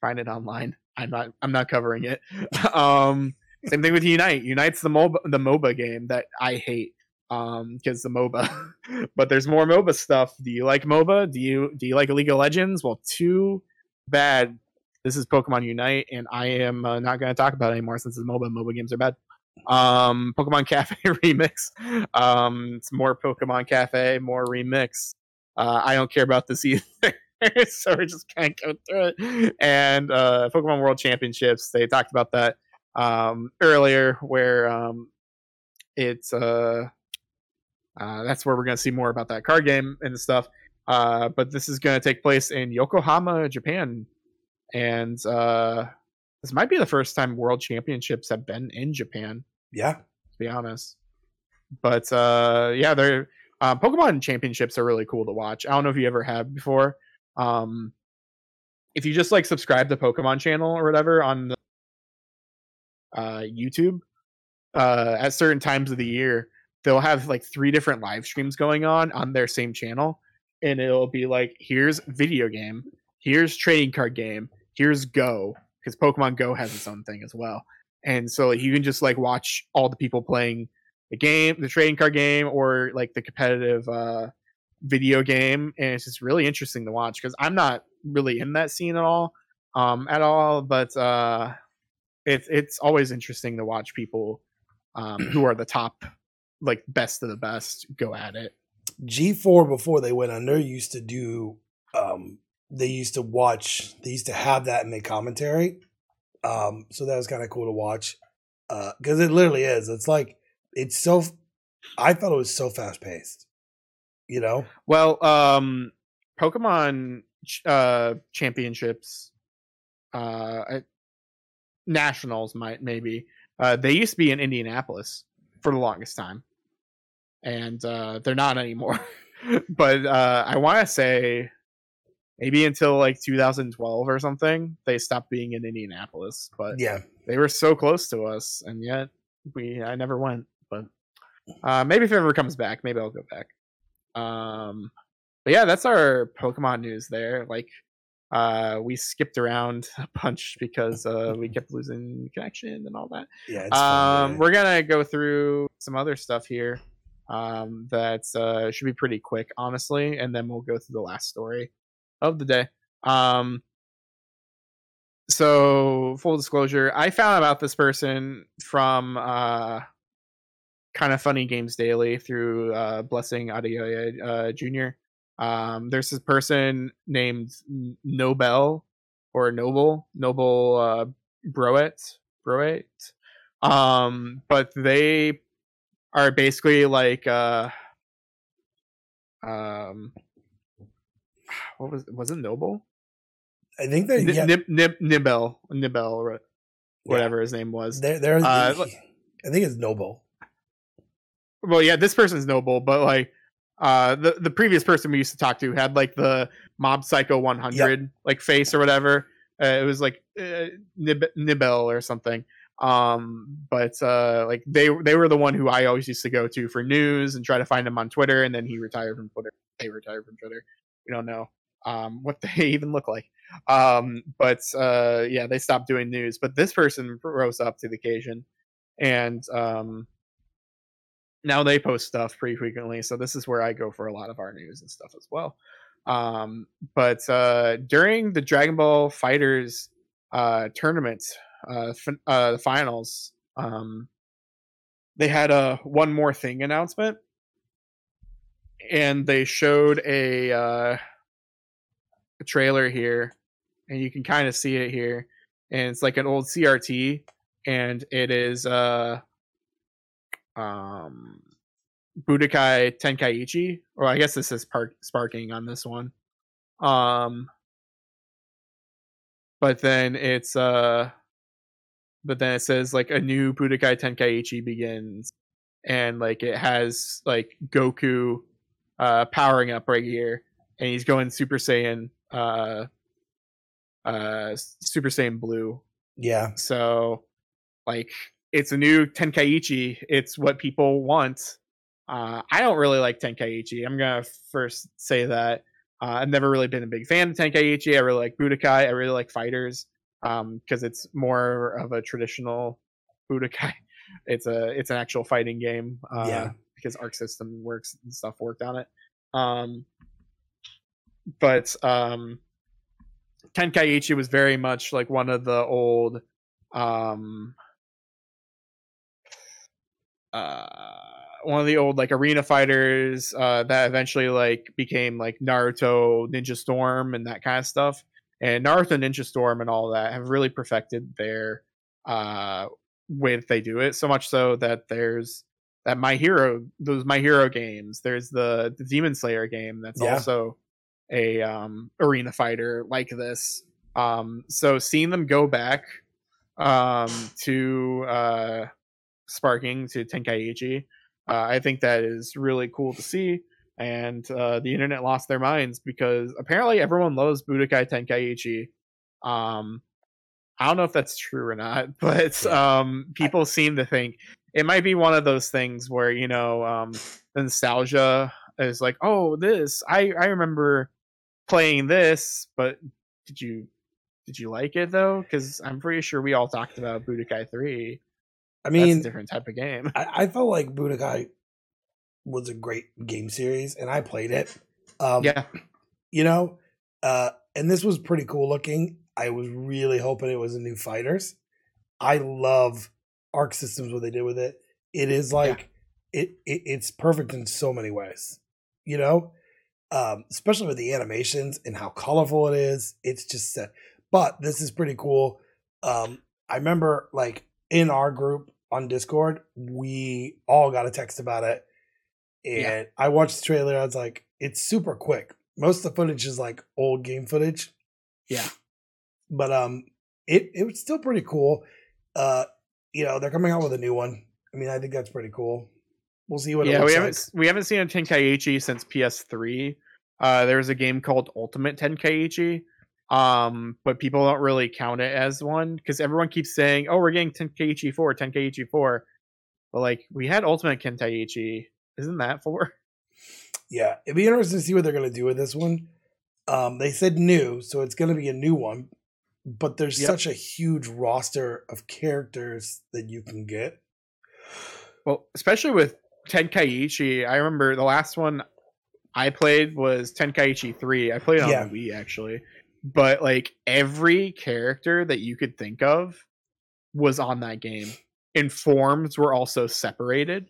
find it online. I'm not. I'm not covering it. [LAUGHS] um, same thing with Unite. Unite's the MOBA, the MOBA game that I hate. Um, because the MOBA, [LAUGHS] but there's more MOBA stuff. Do you like MOBA? Do you do you like League of Legends? Well, too bad. This is Pokemon Unite, and I am uh, not going to talk about it anymore since it's MOBA. MOBA games are bad. Um, Pokemon [LAUGHS] Cafe remix. Um, it's more Pokemon Cafe, more remix. Uh, I don't care about this [LAUGHS] either. so we're just of go through it. And uh, Pokemon World Championships, they talked about that um, earlier, where um, it's uh, uh, that's where we're to see more about that card game and stuff. Uh, but this is to take place in Yokohama, Japan, and uh, this might be the first time World Championships have been in Japan Yeah. to be honest. But uh, yeah, they're um, Pokemon championships are really cool to watch. I don't know if you ever have before. Um, if you just like subscribe to Pokemon channel or whatever on the, uh, YouTube, uh, at certain times of the year, they'll have like three different live streams going on on their same channel, and it'll be like, here's video game, here's trading card game, here's Go, because Pokemon Go has its own thing as well and so like, you can just like watch all the people playing the game, the trading card game, or like the competitive uh, video game, and it's just really interesting to watch because I'm not really in that scene at all, um, at all. But uh, it's it's always interesting to watch people um, who are the top, like best of the best, go at it. G4 before they went under used to do um they used to watch they used to have that in the commentary. Um so that was kind of cool to watch. Uh cuz it literally is. It's like it's so I thought it was so fast paced. You know? Well, um Pokemon uh championships uh nationals might maybe uh they used to be in Indianapolis for the longest time and uh, they're not anymore. [LAUGHS] but uh, I want to say maybe until like 2012 or something, they stopped being in Indianapolis. But yeah, they were so close to us, and yet we I never went. But uh, maybe if it ever comes back, maybe I'll go back. Um, but yeah, that's our Pokemon news there. Like. Uh, we skipped around a bunch because uh, we kept losing connection and all that. Yeah, um, we're gonna go through some other stuff here um, that uh, should be pretty quick, honestly, and then we'll go through the last story of the day. Um, so, full disclosure, I found about this person from uh, kind of funny games daily through uh, Blessing Adeoye uh, Jr. Um, there's this person named Nobel or Noble Noble uh, Broet Broet, um, but they are basically like uh um [SIGHS] what was was it noble i think they yeah. Nib, Nib, nibel nibel or whatever yeah. his name was there there's uh, i think it's noble well yeah this person's noble but like uh the the previous person we used to talk to had like the mob psycho 100 yep. like face or whatever uh, it was like uh, Nib, nibel or something um, but uh, like they they were the one who I always used to go to for news and try to find him on Twitter, and then he retired from Twitter. They retired from Twitter. We don't know um, what they [LAUGHS] even look like. Um, but uh, yeah, they stopped doing news. But this person rose up to the occasion, and um, now they post stuff pretty frequently. So this is where I go for a lot of our news and stuff as well. Um, but uh, during the Dragon Ball FighterZ uh, tournament uh, uh, the finals, um, they had a one more thing announcement, and they showed a uh, a trailer here, and you can kind of see it here, and it's like an old CRT, and it is uh, um, Budokai Tenkaichi, or I guess this is park- sparking on this one. Um, but then it's uh but then it says like a new Budokai Tenkaichi begins, and like it has like Goku uh, powering up right here, and he's going Super Saiyan, uh, uh, Super Saiyan Blue. Yeah. So, like, it's a new Tenkaichi. It's what people want. Uh, I don't really like Tenkaichi. I'm gonna first say that. Uh, I've never really been a big fan of Tenkaichi. I really like Budokai. I really like fighters um because it's more of a traditional Budokai. [LAUGHS] It's a it's an actual fighting game. Uh, yeah. Because Arc System works and stuff worked on it. Um, but um, Tenkaichi was very much like one of the old um uh one of the old like arena fighters uh that eventually like became like Naruto Ninja Storm and that kind of stuff and Naruto Ninja Storm and all that have really perfected their uh, way that they do it. So much so that there's that My Hero, those My Hero games. There's the the Demon Slayer game that's yeah. also a um, arena fighter like this. Um, so seeing them go back um, to uh, sparking to Tenkaichi, uh, I think that is really cool to see and uh, the internet lost their minds because apparently everyone loves Budokai Tenkaichi. Um, I don't know if that's true or not, [LAUGHS] but um, people seem to think it might be one of those things where you know um, the nostalgia is like, oh, this I I remember playing this, but did you did you like it though? Because I'm pretty sure we all talked about Budokai Three. I That's mean, a different type of game. I, I felt like Budokai was a great game series, and I played it. Um, yeah, you know, uh, and this was pretty cool looking. I was really hoping it was a new fighters. I love Arc Systems what they did with it. It is like it, it it's perfect in so many ways. You know, um, especially with the animations and how colorful it is. It's just set. But this is pretty cool. Um, I remember like in our group on Discord, we all got a text about it. And Yeah. I watched the trailer. I was like, it's super quick. Most of the footage is like old game footage. Yeah. But um it it was still pretty cool. Uh you know, they're coming out with a new one. I mean, I think that's pretty cool. We'll see what it yeah. looks We like. haven't s- we haven't seen a Tenkaichi since PS3. Uh, there was a game called Ultimate Tenkaichi, um, but people don't really count it as one because everyone keeps saying, "Oh, we're getting Tenkaichi four, Tenkaichi 4. But like, we had Ultimate Tenkaichi. Isn't that four? [LAUGHS] Yeah, it'd be interesting to see what they're gonna do with this one. Um, they said new, so it's gonna be a new one. But there's Yep. such a huge roster of characters that you can get. Well, especially with Tenkaichi, I remember the last one I played was Tenkaichi 3. I played it on Yeah. the Wii actually. But like every character that you could think of was on that game. And forms were also separated.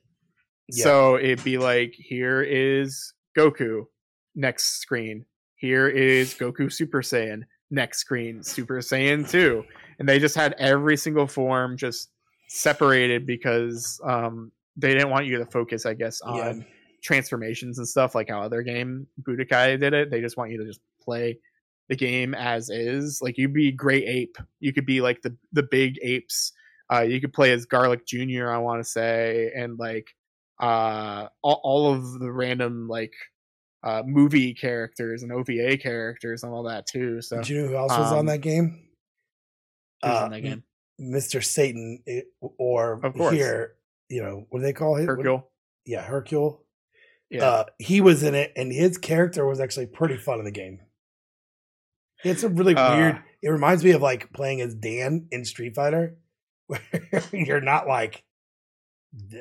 Yeah. So it'd be like, here is Goku, next screen. Here is Goku Super Saiyan, next screen, Super Saiyan 2. And they just had every single form just separated because um, they didn't want you to focus, I guess, on Yeah. transformations and stuff like how other game Budokai did it. They just want you to just play the game as is. Like you'd be Great Ape. You could be like the the big apes. Uh, you could play as Garlic Jr. I want to say, and like uh, all, all of the random like uh, movie characters and OVA characters and all that too. So Did you know who else was on um, that game? Uh, in that game? Mr. Satan, or Of course. here, you know, what do they call it? What- yeah, Hercule. Yeah. Uh, he was in it, and his character was actually pretty fun in the game. It's a really Uh, weird. It reminds me of like playing as Dan in Street Fighter, [LAUGHS] where you're not like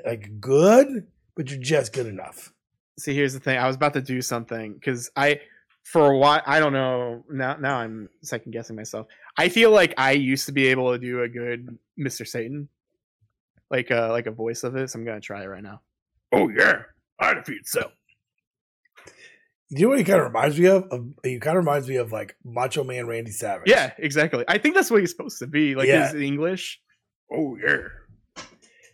like good, but you're just good enough. See here's the thing i was about to do something because i for a while i don't know now now i'm second guessing myself i feel like i used to be able to do a good mr satan like a like a voice of it so i'm gonna try it right now oh yeah i defeat cell You know what he kind of reminds me of? of he kind of reminds me of like Macho Man Randy Savage. yeah exactly i think that's what he's supposed to be like Yeah. his english oh yeah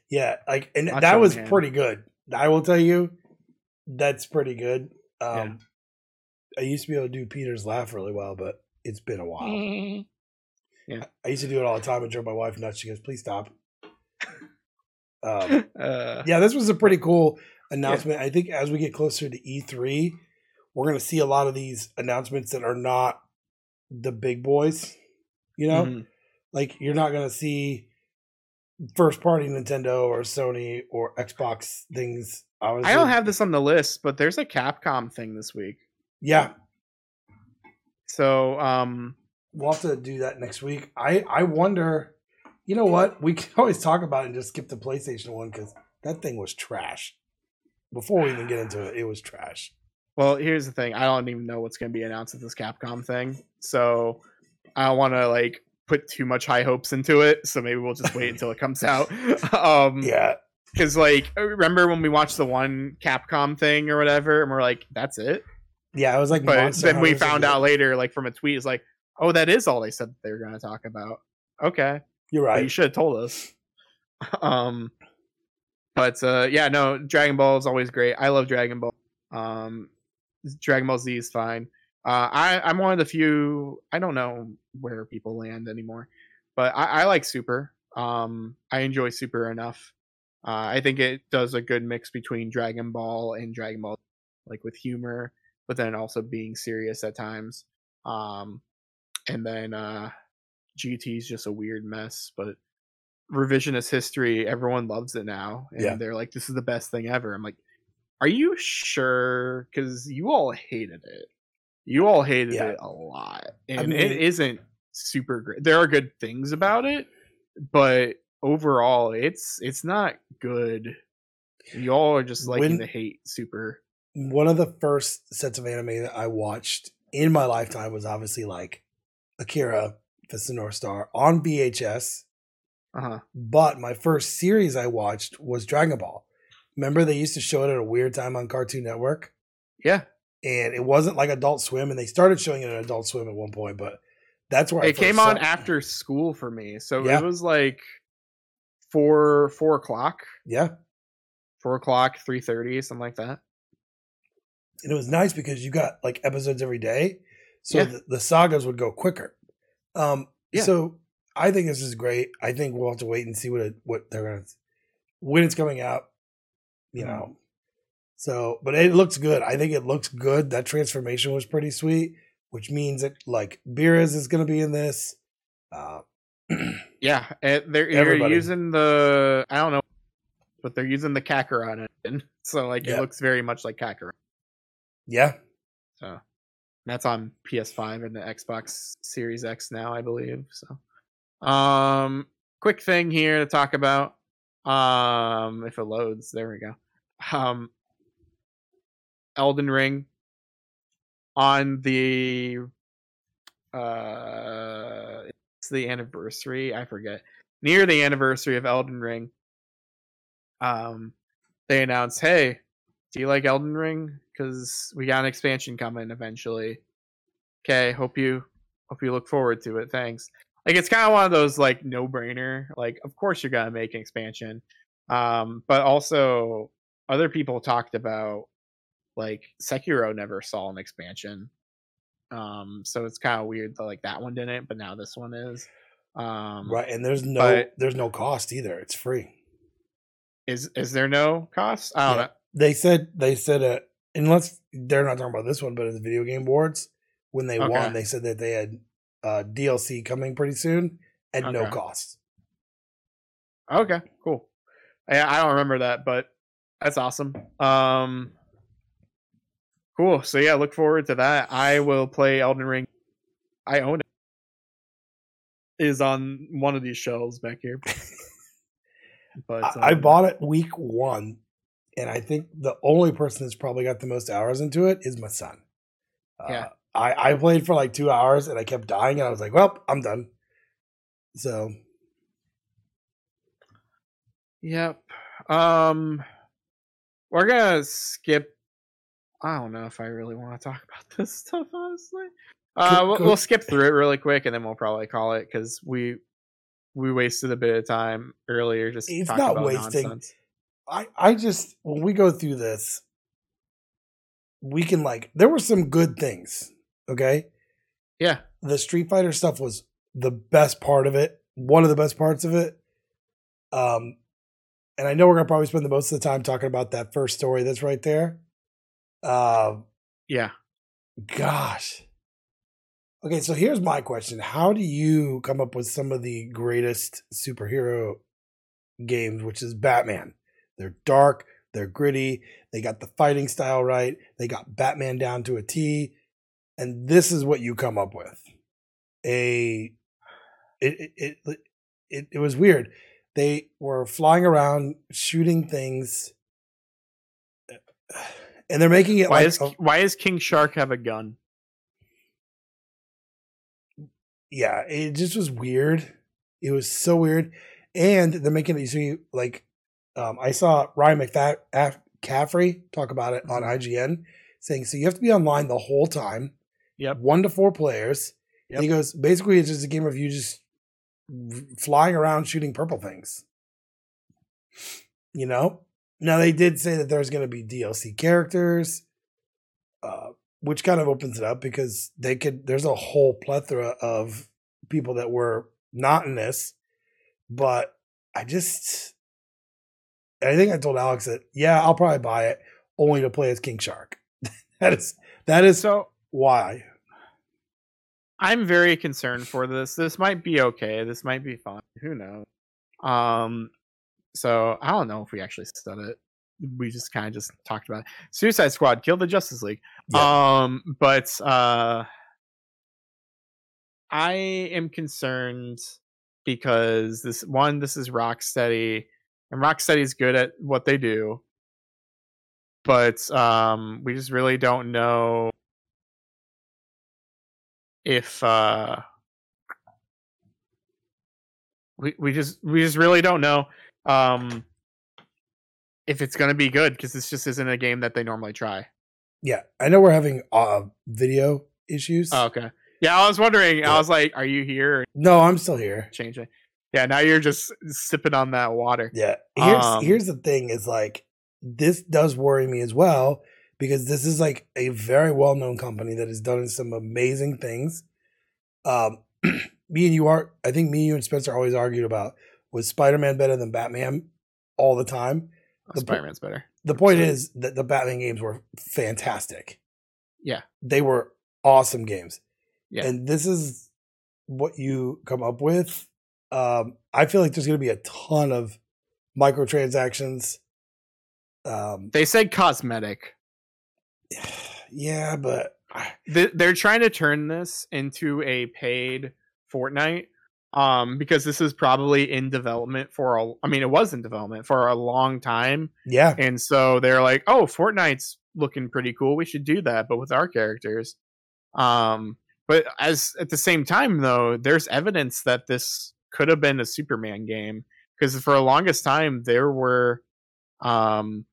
yeah, like and Macho that was Man. pretty good. I will tell you, that's pretty good. Um, I used to be able to do Peter's laugh really well, but it's been a while. Yeah. I used to do it all the time and drove my wife nuts. She goes, "Please stop." Um, [LAUGHS] uh, yeah, this was a pretty cool announcement. I think as we get closer to E3, we're going to see a lot of these announcements that are not the big boys. You know, mhm. like you're not going to see first party Nintendo or Sony or Xbox things. I don't have this on the list but there's a capcom thing this week Yeah, so um we'll have to do that next week. I I wonder. You know what? We [LAUGHS] can always talk about it and just skip the PlayStation one because that thing was trash. Before we even get into it, it was trash. Well, here's the thing. I don't even know what's going to be announced at this Capcom thing. So I don't want to like put too much high hopes into it. So maybe we'll just wait [LAUGHS] until it comes out. [LAUGHS] um Yeah, cuz like remember when we watched the one Capcom thing or whatever and we're like that's it? yeah. I was like, But Monster then we Hunters found out later like from a tweet is like, "Oh, that is all they said they were going to talk about." Okay. You're But right. you should have told us. [LAUGHS] um, but uh, yeah, no, Dragon Ball is always great. I love Dragon Ball. Um, Dragon Ball Z is fine. Uh, I I'm one of the few. I don't know where people land anymore, but I, I like Super. Um, I enjoy Super enough. Uh, I think it does a good mix between Dragon Ball and Dragon Ball, like with humor, but then also being serious at times. Um, and then uh, GT is just a weird mess, but revisionist history, everyone loves it now, and Yeah. they're like, "This is the best thing ever." I'm like, "Are you sure?" Because you all hated it. You all hated Yeah. it a lot, I and mean- it isn't super great. There are good things about it, but overall, it's it's not good. Y'all are just liking When- the hate super. One of the first sets of anime that I watched in my lifetime was obviously like Akira, Fist of the North Star on VHS. Uh huh. But my first series I watched was Dragon Ball. Remember they used to show it at a weird time on Cartoon Network? Yeah, And it wasn't like Adult Swim, and they started showing it on Adult Swim at one point, but that's where it came on it. after school for me, so Yeah. it was like four four o'clock, Yeah. four o'clock, three thirty, something like that. And it was nice because you got like episodes every day. So Yeah. the, the sagas would go quicker. Um Yeah. so I think this is great. I think we'll have to wait and see what it, what they're gonna when it's coming out, you Mhm. know. So but it looks good. I think it looks good. That transformation was pretty sweet, which means that like Beerus is gonna be in this. Uh [CLEARS THROAT] Yeah, it, they're you're Everybody. using the I don't know, but they're using the Kakarot engine, [LAUGHS] so like Yeah. it looks very much like Kakarot. yeah. So that's on PS5 and the Xbox Series X now, I believe. So, um, quick thing here to talk about. Um, if it loads, there we go. Um, Elden Ring on the uh, it's the anniversary. I forget near the anniversary of Elden Ring. Um, they announced, "Hey, do you like Elden Ring? Because we got an expansion coming eventually. Okay, hope you hope you look forward to it. Thanks. Like it's kind of one of those like no brainer. Like of course you're gonna make an expansion, um, but also other people talked about like Sekiro never saw an expansion. Um, so it's kind of weird that like that one didn't, but now this one is. Um, Right. And there's no but- there's no cost either. It's free. Is is there no cost? I don't Yeah. know. They said they said uh, unless they're not talking about this one, but in the video game boards, when they Okay. won, they said that they had uh, DLC coming pretty soon at no cost. Okay, cool. I, I don't remember that, but that's awesome. Um, cool. So yeah, look forward to that. I will play Elden Ring. I own it. Is on one of these shelves back here. [LAUGHS] But I, I um, bought it week one, and I think the only person that's probably got the most hours into it is my son. Uh, Yeah. I, I played for like two hours and I kept dying, and I was like, "Well, I'm done." So Yep. Um, we're gonna skip. I don't know if I really want to talk about [LAUGHS] this stuff, honestly. Uh, we'll, we'll skip through it really quick, and then we'll probably call it because we we wasted a bit of time earlier just It's talking not wasting. nonsense. I I just when we go through this, we can like there were some good things. Okay, Yeah, the Street Fighter stuff was the best part of it, one of the best parts of it. Um, and I know we're gonna probably spend the most of the time talking about that first story that's right there. Um, yeah. gosh. Okay, so here's my question: How do you come up with some of the greatest superhero games, which is Batman? They're dark, they're gritty, they got the fighting style right, they got Batman down to a T, and this is what you come up with. A it it it, it, it was weird. They were flying around shooting things and they're making it Why like is a- why does King Shark have a gun? yeah, it just was weird. It was so weird, and they're making it so you like. Um, I saw Ryan McCaffrey talk about it on Mhm. IGN, saying so you have to be online the whole time. Yep. one to four players. And he goes basically it's just a game of you just flying around shooting purple things. You know. Now they did say that there's going to be DLC characters, uh, which kind of opens it up because they could. There's a whole plethora of people that were not in this, but I just. I think I told Alex that yeah, I'll probably buy it only to play as King Shark. [LAUGHS] that is that is So why. I'm very concerned for this. This might be okay. This might be fine. Who knows? Um, so I don't know if we actually said it. We just kind of just talked about it. Suicide Squad killed the Justice League. Um, but uh, I am concerned because this one, this is Rocksteady, and Rocksteady's good at what they do, but um, we just really don't know if uh, we we just we just really don't know um, if it's going to be good because this just isn't a game that they normally try. Yeah, I know we're having uh, video issues. Oh, okay. Yeah, I was wondering. Yeah. I was like, "Are you here?" no, I'm still here. Changing. Yeah, now you're just sipping on that water. Yeah. Here's Um, here's the thing is like this does worry me as well because this is like a very well known company that has done some amazing things. Um [CLEARS THROAT] me and you are I think me, you and Spencer always argued about was Spider Man better than Batman all the time. the Spider Man's better. The point is that the Batman games were fantastic. Yeah. They were awesome games. Yeah. And this is what you come up with. Um, I feel like there's going to be a ton of microtransactions. Um, They said cosmetic. [SIGHS] yeah, but They- They're trying to turn this into a paid Fortnite. Um, because this is probably in development for a. I mean, it was in development for a long time, yeah, and so they're like, "Oh, Fortnite's looking pretty cool. We should do that, but with our characters." Um, but as at the same time, though, there's evidence that this could have been a Superman game because for the longest time there were, um,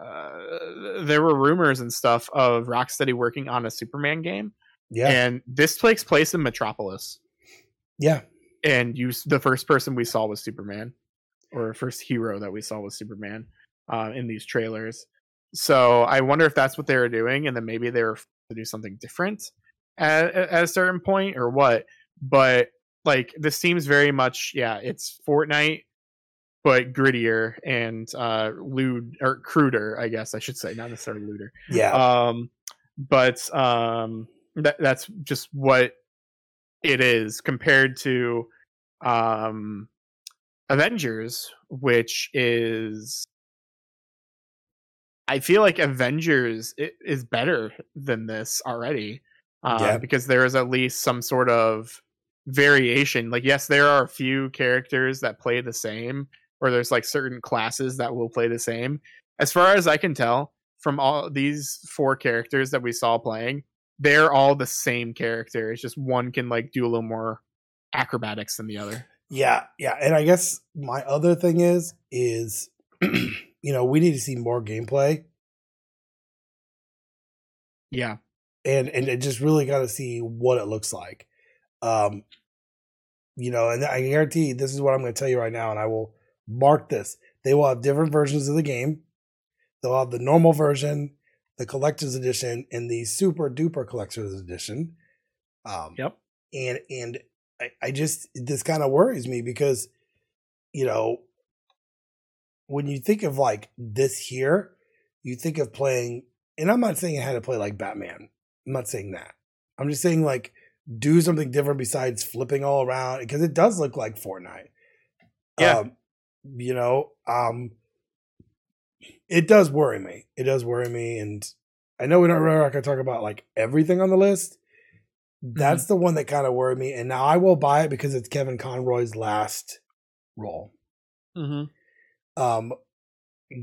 uh, [SIGHS] there were rumors and stuff of Rocksteady working on a Superman game, yeah, and this takes place in Metropolis yeah. and you, the first person we saw was Superman, or first hero that we saw was Superman uh, in these trailers. So I wonder if that's what they were doing, and then maybe they were to do something different at, at a certain point, or what. But like this seems very much, yeah, it's Fortnite, but grittier and uh, lewd or cruder, I guess I should say, not necessarily looter Yeah, um but um that that's just what it is compared to um avengers which is i feel like avengers is better than this already uh, Yeah. because there is at least some sort of variation like yes there are a few characters that play the same or there's like certain classes that will play the same as far as i can tell from all these four characters that we saw playing they're all the same character it's just one can like do a little more acrobatics than the other yeah, yeah. And I guess my other thing is, is [CLEARS THROAT] you know, we need to see more gameplay, yeah and and just really got to see what it looks like. Um, you know, and I guarantee this is what I'm going to tell you right now, and I will mark this. They will have different versions of the game. They'll have the normal version, the collector's edition, and the super duper collector's edition. Um, yep and and I, I just this kind of worries me because you know when you think of like this here, you think of playing, and I'm not saying I had to play like Batman. I'm not saying that. I'm just saying like do something different besides flipping all around because it does look like Fortnite. Yeah. Um, you know, um, it does worry me. It does worry me, and I know we don't really gonna talk about like everything on the list. That's the one that kind of worried me, and now I will buy it because it's Kevin Conroy's last role. mm-hmm. Um,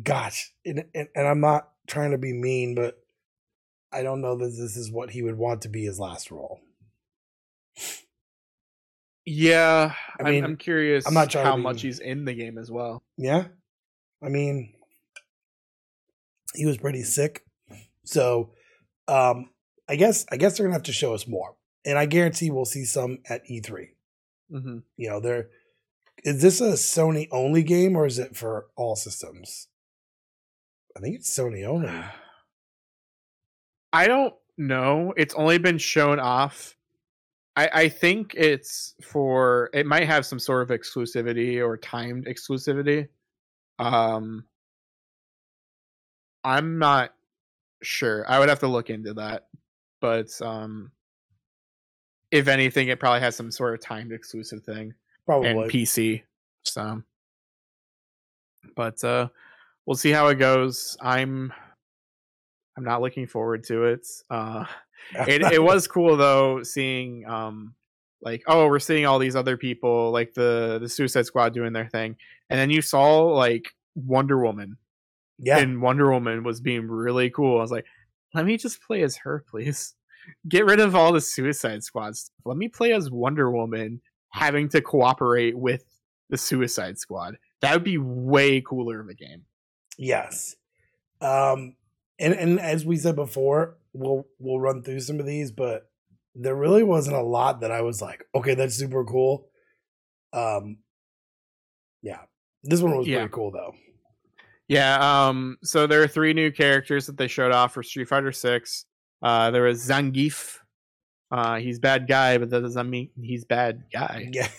gosh, and, and and I'm not trying to be mean, but I don't know that this is what he would want to be his last role. yeah I mean, am I'm curious I'm not to how much he's in the game as well Yeah, I mean, he was pretty sick, so um, I guess I guess they're gonna have to show us more, and I guarantee we'll see some at E3. mm-hmm. You know, there is this a Sony only game or is it for all systems? I think it's Sony only. [SIGHS] I don't know. It's only been shown off. I, I think it's for it might have some sort of exclusivity or timed exclusivity. Um I'm not sure. I would have to look into that. But um if anything, it probably has some sort of timed exclusive thing Probably. and PC. So, but uh, we'll see how it goes. I'm I'm not looking forward to it. Uh, it it [LAUGHS] was cool though seeing um like oh we're seeing all these other people like the the Suicide Squad doing their thing, and then you saw like Wonder Woman, yeah, and Wonder Woman was being really cool. I was like, let me just play as her, please. [LAUGHS] Get rid of all the Suicide Squads. Let me play as Wonder Woman, having to cooperate with the Suicide Squad. That would be way cooler of a game. Yes. Um and and as we said before, we'll we'll run through some of these, but there really wasn't a lot that I was like, okay, that's super cool. Um yeah. This one was Yeah. pretty cool though. Yeah, um, so there are three new characters that they showed off for Street Fighter Six. Uh, there was Zangief. Uh, he's bad guy, but that doesn't mean he's bad guy. Yeah. [LAUGHS]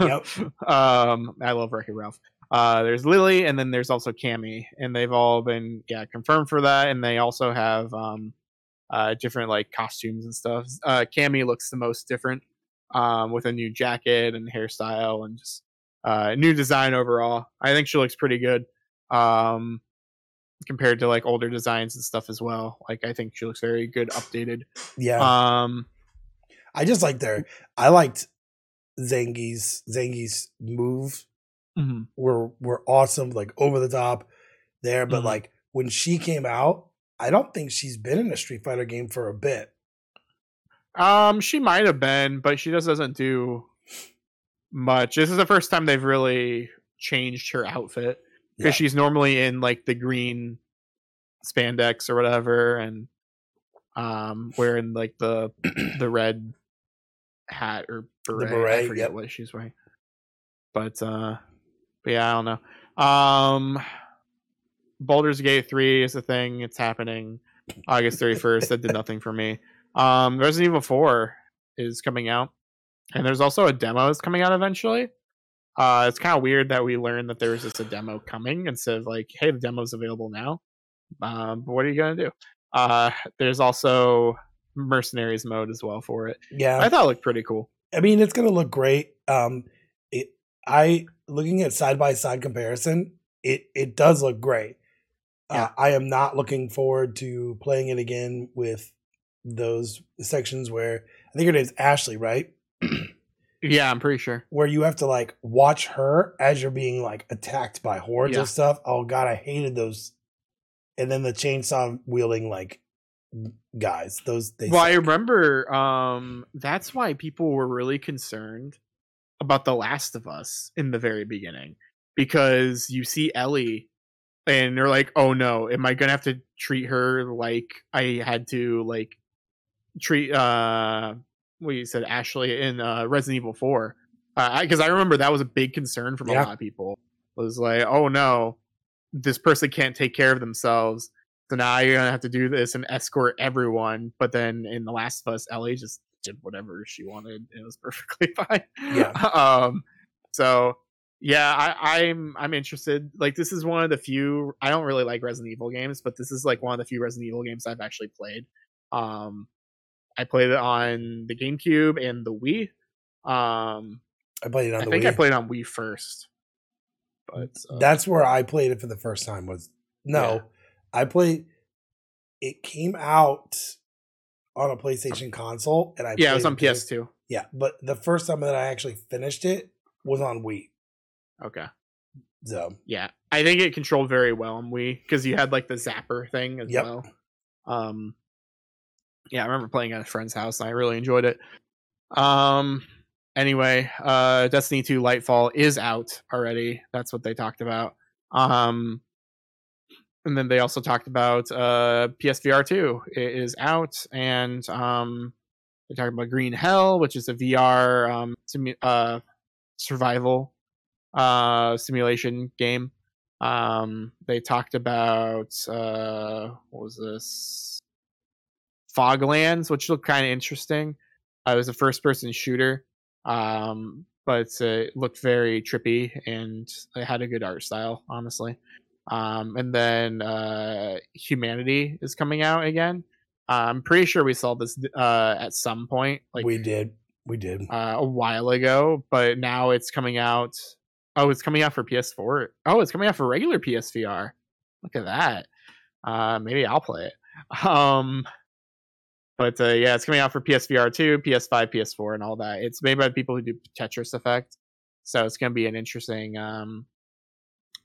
Yep. um, I love Wreck-It Ralph. Uh, there's Lily, and then there's also Cammy, and they've all been yeah confirmed for that, and they also have um, uh, different like costumes and stuff. Uh, Cammy looks the most different, um, with a new jacket and hairstyle and just uh, new design overall. I think she looks pretty good, um, compared to like older designs and stuff as well. Like I think she looks very good, updated. Yeah. Um, I just liked their I liked Zangief's Zangief's move mhm. were were awesome, like over the top there. But Mhm. like when she came out, I don't think she's been in a Street Fighter game for a bit. Um, she might have been, but she just doesn't do much. This is the first time they've really changed her outfit because Yeah. she's normally in like the green spandex or whatever, and um, wearing like the the [CLEARS THROAT] red hat or beret. I beret, forget yep. what she's wearing. But uh, but yeah, I don't know. Um, Baldur's Gate three is a thing. It's happening August thirty first. that did nothing for me. Um, Resident Evil four is coming out, and there's also a demo that's coming out eventually. Uh, it's kind of weird that we learned that there was just a demo coming instead of like, hey, the demo's available now. Um, but what are you gonna do? Uh, there's also mercenaries mode as well for it. Yeah. I thought it looked pretty cool. I mean, it's gonna look great. Um, it, I looking at side by side comparison, it it does look great. Yeah. Uh, I am not looking forward to playing it again with those sections where I think her name's Ashley, right? Yeah, I'm pretty sure. Where you have to like watch her as you're being like attacked by hordes Yeah. of stuff. Oh god, I hated those. And then the chainsaw wielding like guys. Those they well, I remember um, that's why people were really concerned about The Last of Us in the very beginning because you see Ellie and they're like, "Oh no, am I gonna have to treat her like I had to like treat uh what you said Ashley in uh, Resident Evil Four? Because I remember that was a big concern from Yeah. a lot of people. Was like, "Oh no, this person can't take care of themselves." So now you're gonna have to do this and escort everyone. But then in The Last of Us, Ellie just did whatever she wanted. It was [LAUGHS] perfectly fine. Yeah. um. So yeah, I, I'm I'm interested. Like this is one of the few. I don't really like Resident Evil games, but this is like one of the few Resident Evil games I've actually played. Um, I played it on the GameCube and the Wii. Um, I played it on I the think Wii. I played on Wii first. But uh, That's where I played it for the first time. Was no, Yeah. I played. It came out on a PlayStation console, and I yeah, it was on PS PS2. Yeah, but the first time that I actually finished it was on Wii. Okay. So Yeah, I think it controlled very well on Wii because you had like the zapper thing as Yep. well. Um, yeah, I remember playing at a friend's house and I really enjoyed it. Um, anyway, uh, Destiny 2 Lightfall is out already. That's what they talked about. Um, and then they also talked about uh, PSVR 2 it is out, and um, they talked about Green Hell, which is a VR um, simu- uh, survival uh, simulation game. Um, they talked about uh, what was this? Foglands, which looked kind of interesting. Uh, it was a first-person shooter, um, but uh, it looked very trippy and it had a good art style, honestly. Um, and then uh, Humanity is coming out again. I'm pretty sure we saw this uh, at some point, like we did, we did. uh, a while ago, but now it's coming out. Oh, it's coming out for PS4. Oh, it's coming out for regular PSVR. Look at that. Uh, maybe I'll play it. [LAUGHS] Um, But uh, yeah, it's coming out for PSVR 2, PS5, PS4, and all that. It's made by people who do Tetris Effect, so it's going to be an interesting um,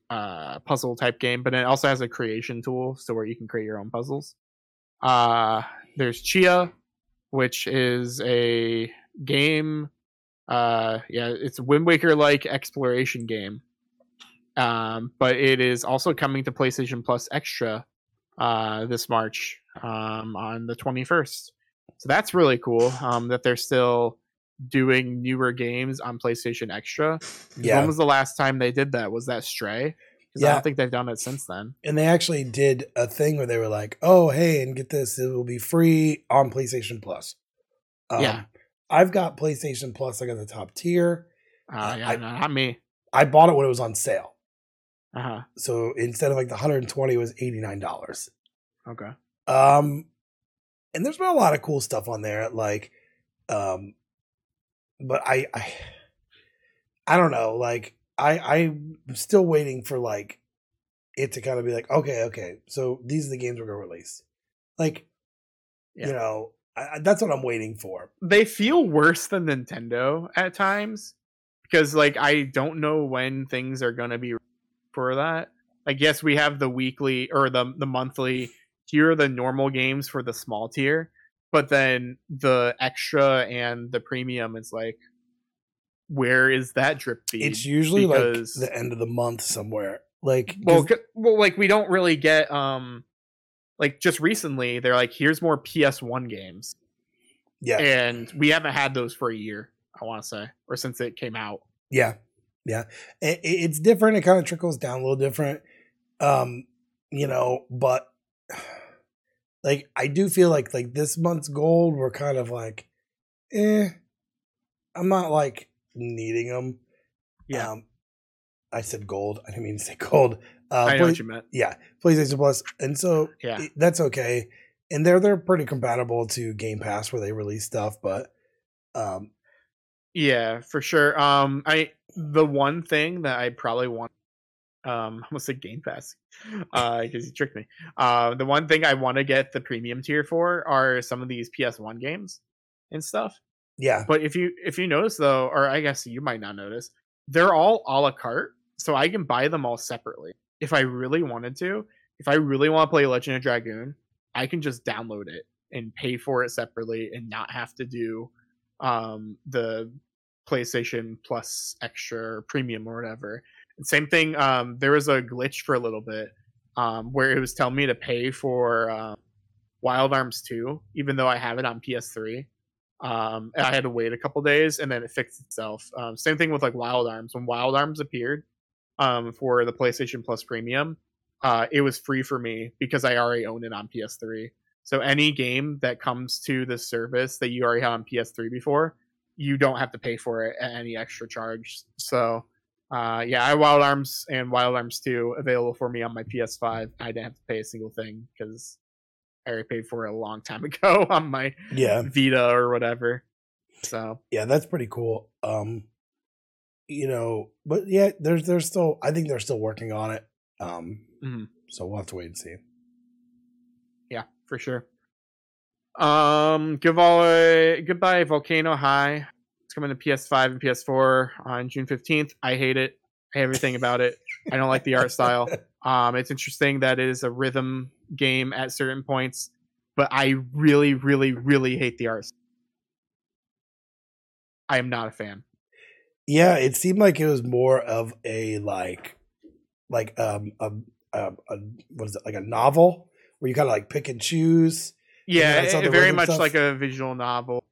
uh, puzzle type game. But it also has a creation tool, so where you can create your own puzzles. Uh, there's Tchia, which is a game. Uh, yeah, it's a Wind Waker like exploration game. Um, but it is also coming to PlayStation Plus Extra uh, this March um, on the 21st. So that's really cool um, that they're still doing newer games on PlayStation Extra. Yeah. When was the last time they did that? Was that Stray? Because I don't think they've done it since then. And they actually did a thing where they were like, "Oh, hey, and get this, it will be free on PlayStation Plus." Um, Yeah. I've got PlayStation Plus. I got the top tier. Uh, yeah, I- no, not me. I bought it when it was on sale. Uh huh. So instead of like the 120, it was $89. Okay. Um, and there's been a lot of cool stuff on there. Like, um, but I, I, [SIGHS] I don't know. Like, I, I'm still waiting for like it to kind of be like, okay, okay, so these are the games we're gonna release. Like, Yeah. you know, I, I- that's what I'm waiting for. They feel worse than Nintendo at times because, like, I don't know when things are gonna be for that. I guess we have the weekly or the the monthly. Here are the normal games for the small tier, but then the extra and the premium is like, where is that drip feed? It's usually because- like the end of the month somewhere. Like, well, well, like we don't really get um, like just recently they're like, here's more PS1 games, yeah, and we haven't had those for a year. I want to say, or since it came out. Yeah, yeah. It, it- it's different. It kind of trickles down a little different, um, you know. But [SIGHS] like, I do feel like like this month's gold, we're kind of like, eh. I'm not like needing them. Yeah, Um, I said gold. I didn't mean to say [LAUGHS] gold. Uh, I know Play- what you meant. yeah, PlayStation Plus, and so Yeah. it- that's okay. And they're they're pretty compatible to Game Pass where they release stuff, but um, Yeah, for sure. Um, I the one thing that I probably want um [LAUGHS] almost said Game Pass, uh, because you tricked me. Uh, the one thing I want to get the premium tier for are some of these PS1 games and stuff. yeah, But if you if you notice though, or I guess you might not notice, they're all a la carte, so I can buy them all separately if I really wanted to. If I really want to play Legend of Dragoon, I can just download it and pay for it separately and not have to do um, the PlayStation Plus extra or premium or whatever. And same thing. Um, there was a glitch for a little bit um, where it was telling me to pay for um, Wild Arms 2, even though I have it on PS3 um i had to wait a couple days and then it fixed itself um same thing with like wild arms when wild arms appeared um for the playstation plus premium uh it was free for me because i already own it on ps3 so any game that comes to the service that you already had on ps3 before you don't have to pay for it at any extra charge so uh yeah i have wild arms and wild arms 2 available for me on my ps5 i didn't have to pay a single thing because i already paid for it a long time [LAUGHS] ago on my yeah. Vita or whatever. So yeah, that's pretty cool. Um, you know, but yeah, there's there's still I think they're still working on it. Um, Mhm. so we'll have to wait and see. yeah, for sure. Um, a goodbye Volcano High. It's coming to PS5 and PS4 on June fifteenth. I hate it. I hate everything about it. I don't like the art style. [LAUGHS] Um, it's interesting that it is a rhythm game at certain points, but I really, really, really hate the art. I am not a fan. Yeah, it seemed like it was more of a like, like um a, a, a what is it like a novel where you kind of like pick and choose. Yeah, it- very much stuff. like a visual novel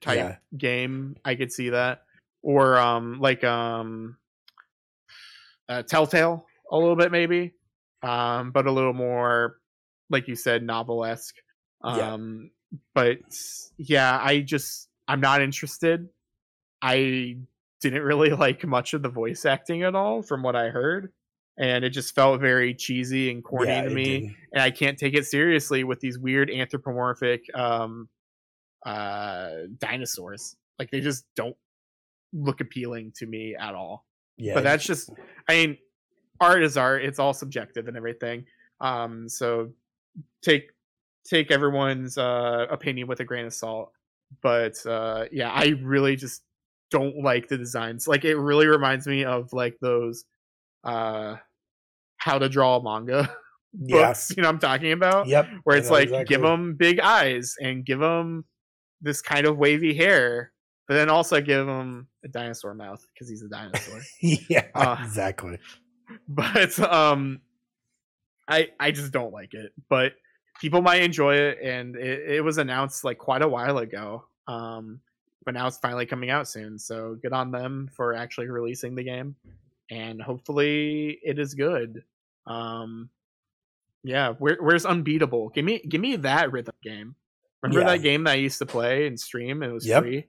type Yeah. game. I could see that, or um, like um, uh, Telltale a little bit maybe, um, but a little more, like you said, novel esque. Yeah. Um, but yeah, I just I'm not interested. I didn't really [LAUGHS] like much of the voice acting at all from what I heard. And it just felt very cheesy and corny Yeah, to me didn't- and I can't take it seriously with these weird anthropomorphic um uh dinosaurs. Like they just don't look appealing to me at all. Yeah, But that's just I mean art is art, it's all subjective and everything. Um so take take everyone's uh, opinion with a grain of salt. But uh, yeah, I really just don't like the designs. Like it really reminds me of like those uh, how to draw a manga [LAUGHS] yes books. You know what I'm talking about? Yep. Where it's like exactly. give them big eyes and give them this kind of wavy hair, but then also give him a dinosaur mouth because he's a dinosaur. [LAUGHS] yeah, Uh, exactly. [LAUGHS] but um i i just don't like it but people might enjoy it and it, it was announced like quite a while ago um but now it's finally coming out soon so good on them for actually releasing the game and hopefully it is good um yeah where, where's unbeatable give me give me that rhythm game remember Yeah. that game that i used to play and stream and it was Yep. free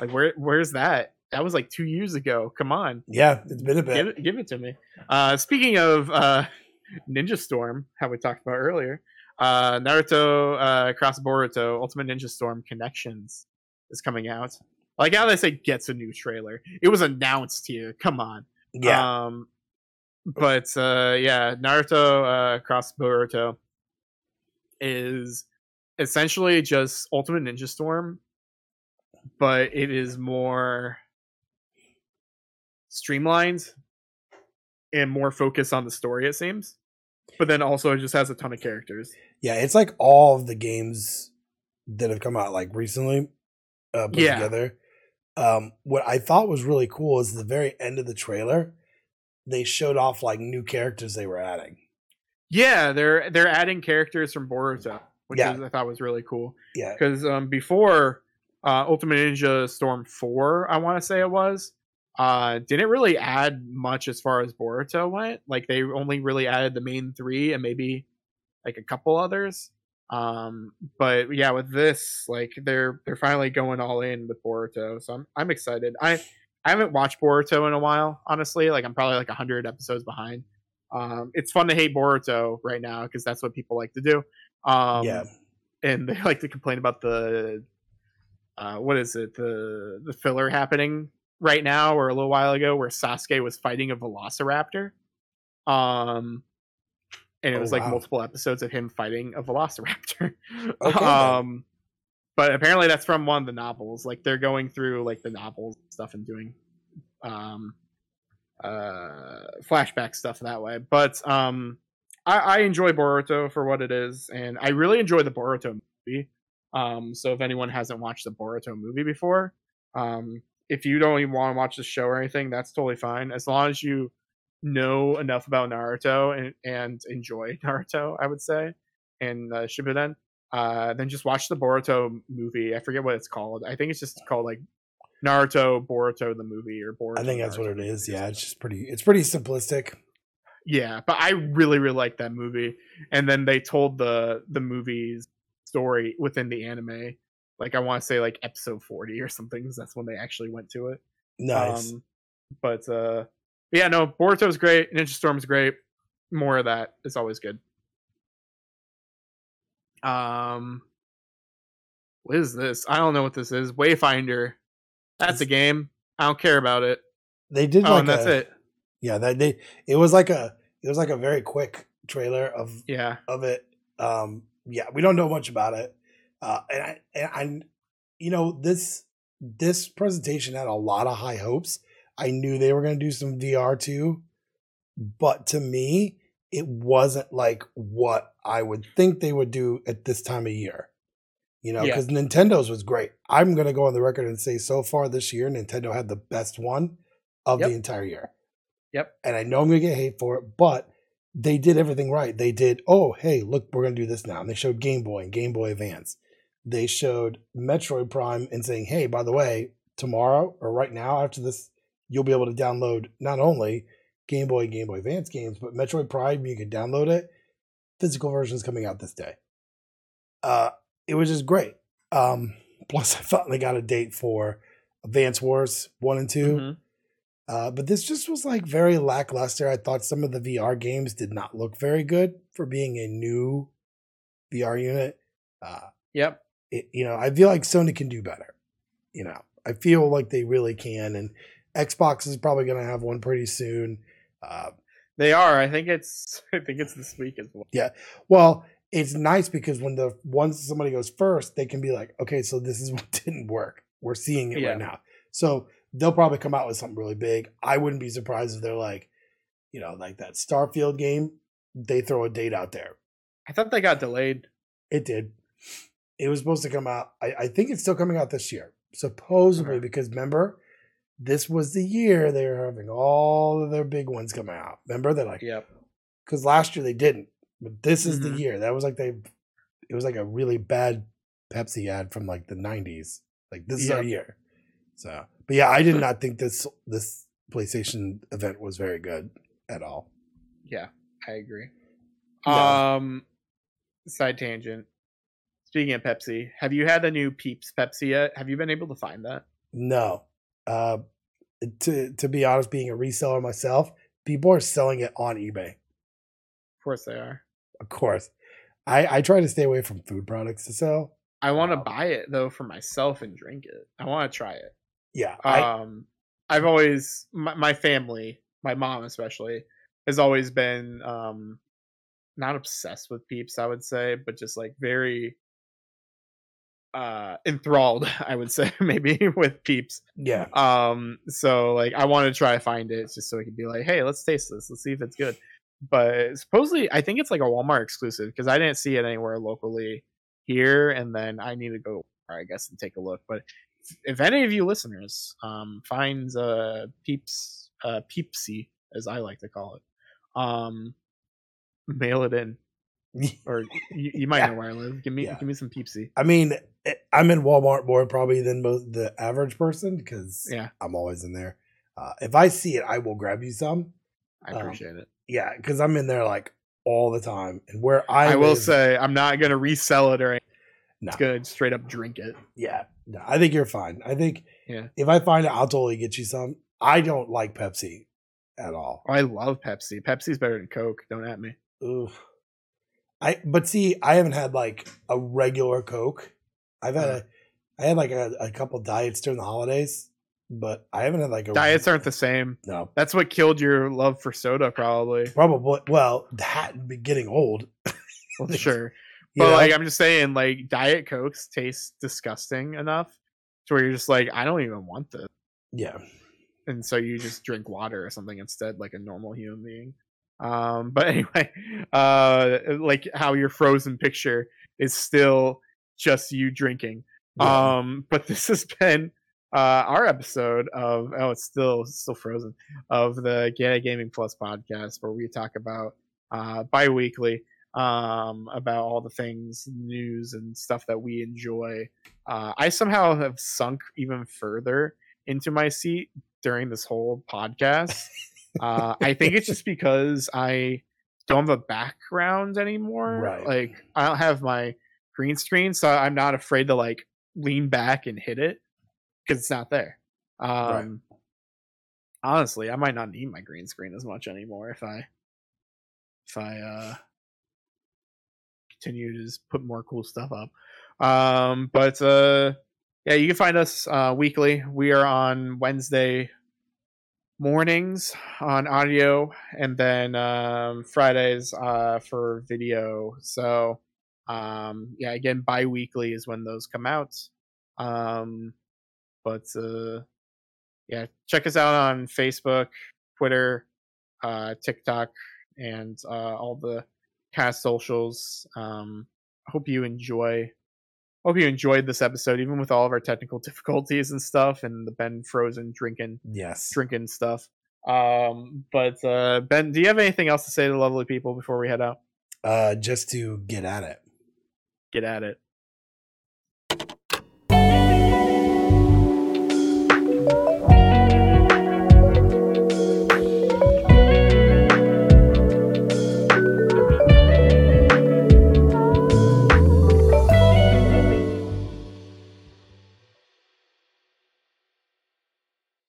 like where where's that that was like two years ago come on Yeah, it's been a bit. give it, give it to me. Uh, speaking of uh, [LAUGHS] Ninja Storm, how we talked about earlier, uh, Naruto uh, Cross Boruto Ultimate Ninja Storm Connections is coming out. Like how they say gets a new trailer. It was announced here. Come on. Yeah, Um, but uh, yeah, Naruto uh, Cross Boruto is essentially just Ultimate Ninja Storm, but it is more streamlined and more focused on the story. It seems, but then also it just has a ton of characters. yeah. It's like all of the games that have come out like recently uh, put Yeah. together. Um, what I thought was really cool is the very end of the trailer, they showed off like new characters they were adding. Yeah, they're they're adding characters from Boruto, which Yeah. is, I thought was really cool. Yeah, because um, before uh, Ultimate Ninja Storm four, I want to say it was, uh, didn't really add much as far as Boruto went. Like they only really added the main three and maybe like a couple others. Um, but yeah, with this, like they're they're finally going all in with Boruto, so I'm I'm excited. I I haven't watched Boruto in a while, honestly. Like I'm probably like hundred episodes behind. Um, it's fun to hate Boruto right now because that's what people like to do. Um, yeah, and [LAUGHS] they like to complain about the uh, what is it the the filler happening right now or a little while ago where Sasuke was fighting a Velociraptor, um, and it Oh, was like wow. multiple episodes of him fighting a Velociraptor. [LAUGHS] Okay, um, but apparently that's from one of the novels. Like they're going through like the novels and stuff and doing um uh flashback stuff that way. But um I, I enjoy Boruto for what it is, and I really enjoy the Boruto movie. Um, so if anyone hasn't watched the Boruto movie before, um, if you don't even want to watch the show or anything, that's totally fine. As long as you know enough about Naruto and, and enjoy [LAUGHS] Naruto, I would say, and uh, Shippuden, uh, then just watch the Boruto movie. I forget what it's called. I think it's just called like Naruto Boruto the movie or Boruto. I think that's what it is. Yeah, it's just pretty. It's pretty simplistic. Yeah, but I really really like that movie. And then they told the the movie's story within the anime. Like I want to say like episode 40 or something 'cause that's when they actually went to it. Nice. Um but uh yeah, no, Boruto's great, Ninja Storm's great. More of that is always good. Um what is this? I don't know what this is. Wayfinder. That's a game. I don't care about it. they did Oh, like and that's a, it. Yeah, that they. It was like a. It was like a very quick trailer of Yeah. of it. Um, yeah, we don't know much about it, uh, and I, and I, you know, this this presentation had a lot of high hopes. I knew they were going to do some VR too, but to me, it wasn't like what I would think they would do at this time of year. You know, Yeah. because Nintendo's was great. I'm going to go on the record and say so far this year, Nintendo had the best one of Yep. the entire year Yep. and I know I'm gonna get hate for it, but they did everything right. They did, oh hey, look, we're gonna do this now. And they showed Game Boy and Game Boy Advance. They showed Metroid Prime and saying, hey, by the way, tomorrow or right now after this, you'll be able to download not only Game Boy Game Boy Advance games, but Metroid Prime, you can download it. Physical version is coming out this day. Uh it was just great. Um, [LAUGHS] plus I finally got a date for Advance Wars one and 2 Mhm. uh, but this just was like very lackluster. I thought some of the VR games did not look very good for being a new VR unit. Uh, Yep. it, you know, I feel like Sony can do better. You know, I feel like they really can, and Xbox is probably going to have one pretty soon. Uh, They are. I think it's. [LAUGHS] I think it's this week as well. Yeah. Well, it's nice because when the once somebody goes first, they can be like, okay, so this is [LAUGHS] what didn't work. We're seeing it Yeah. right now. So they'll probably come out with something really big. I wouldn't be surprised if they're like, you know, like that Starfield game. They throw a date out there. I thought they got delayed. It did. It was supposed to come out. I, I think it's still coming out this year, supposedly, Okay. because remember, this was the year they were having all of their big ones come out. Remember, they're like, Yep. because last year they didn't, but this is Mhm. the year. That was like they, it was like a really bad Pepsi ad from like the '90s. Like this is our year. So, but yeah, I did not think this this PlayStation event was very good at all. Yeah, I agree. No. Um, side tangent. Speaking of Pepsi, have you had the new Peeps Pepsi yet? Have you been able to find that? No. Uh, to to be honest, being a reseller myself, people are selling it on eBay. Of course they are. Of course, I I try to stay away from food products to sell. I want to Wow. buy it though for myself and drink it. I want to try it. Yeah, I Um, I've always my, my family, my mom especially, has always been um not obsessed with Peeps, I would say, but just like very uh enthralled, [LAUGHS] I would say [LAUGHS] maybe with Peeps. yeah Um, so like I want to try to find it just so I can be like, hey, let's taste this, let's see if it's good. But supposedly, I think it's like a Walmart exclusive because I didn't see it anywhere locally here, and then I need to go, I guess, and take a look. But if, if any of you listeners um finds uh peeps uh peepsy as I like to call it, um, mail it in, [LAUGHS] or you, you might Yeah. know where I live. Give me Yeah. give me some peepsy. I mean, eh, I'm in Walmart more probably than most the average person because Yeah, I'm always in there. Uh, if I see it, I will grab you some. I Um, appreciate it. Yeah, because I'm in there like all the time, and where I I, will say I'm not gonna resell it or anything. No. It's gonna straight up drink it. yeah, no, I think you're fine. I think Yeah. if I find it, I'll totally get you some. I don't like Pepsi at all. Oh, I love Pepsi. Pepsi's better than Coke. Don't at me. Oof. I but see, I haven't had like a regular Coke. I've had hmm. a, I had like a, a couple diets during the holidays, but I haven't had like a Diets aren't the same. no That's what killed your love for soda, probably. probably. Well, that and be getting old. [LAUGHS] Well, sure. But know? like I'm just saying, like Diet Cokes taste disgusting enough to where you're just like, I don't even want this. yeah, And so you just drink water or something instead, like a normal human being. Um, but [LAUGHS] anyway, uh like how your frozen picture is still just you drinking. yeah. Um, but [LAUGHS] this has been uh, our episode of oh, it's still it's still frozen of the Get Gaming Plus podcast, where we talk about uh, bi-weekly um, about all the things, news, and stuff that we enjoy. Uh, I somehow have sunk even further into my seat during this whole podcast. [LAUGHS] uh, I think it's just because I don't have a background anymore. Right. Like I don't have my green screen, so I'm not afraid to like lean back and hit it because it's not there. Um, Right. Honestly, I might not need my green screen as much anymore if I if I uh, continue to just put more cool stuff up. Um, but uh, yeah, you can find us uh, weekly. We are on Wednesday mornings on audio, and then um, Fridays uh, for video. So um, yeah, again, bi-weekly is when those come out. Um, but uh, yeah, check us out on Facebook, Twitter, uh, TikTok, and uh, all the cast socials. Um, hope you enjoy. Hope you enjoyed this episode, even with all of our technical [LAUGHS] difficulties and stuff, and the Ben Frozen drinking yes. drinking stuff. Um, but uh, Ben, do you have anything else to say to the lovely people before we head out? Uh, just to get at it. Get at it.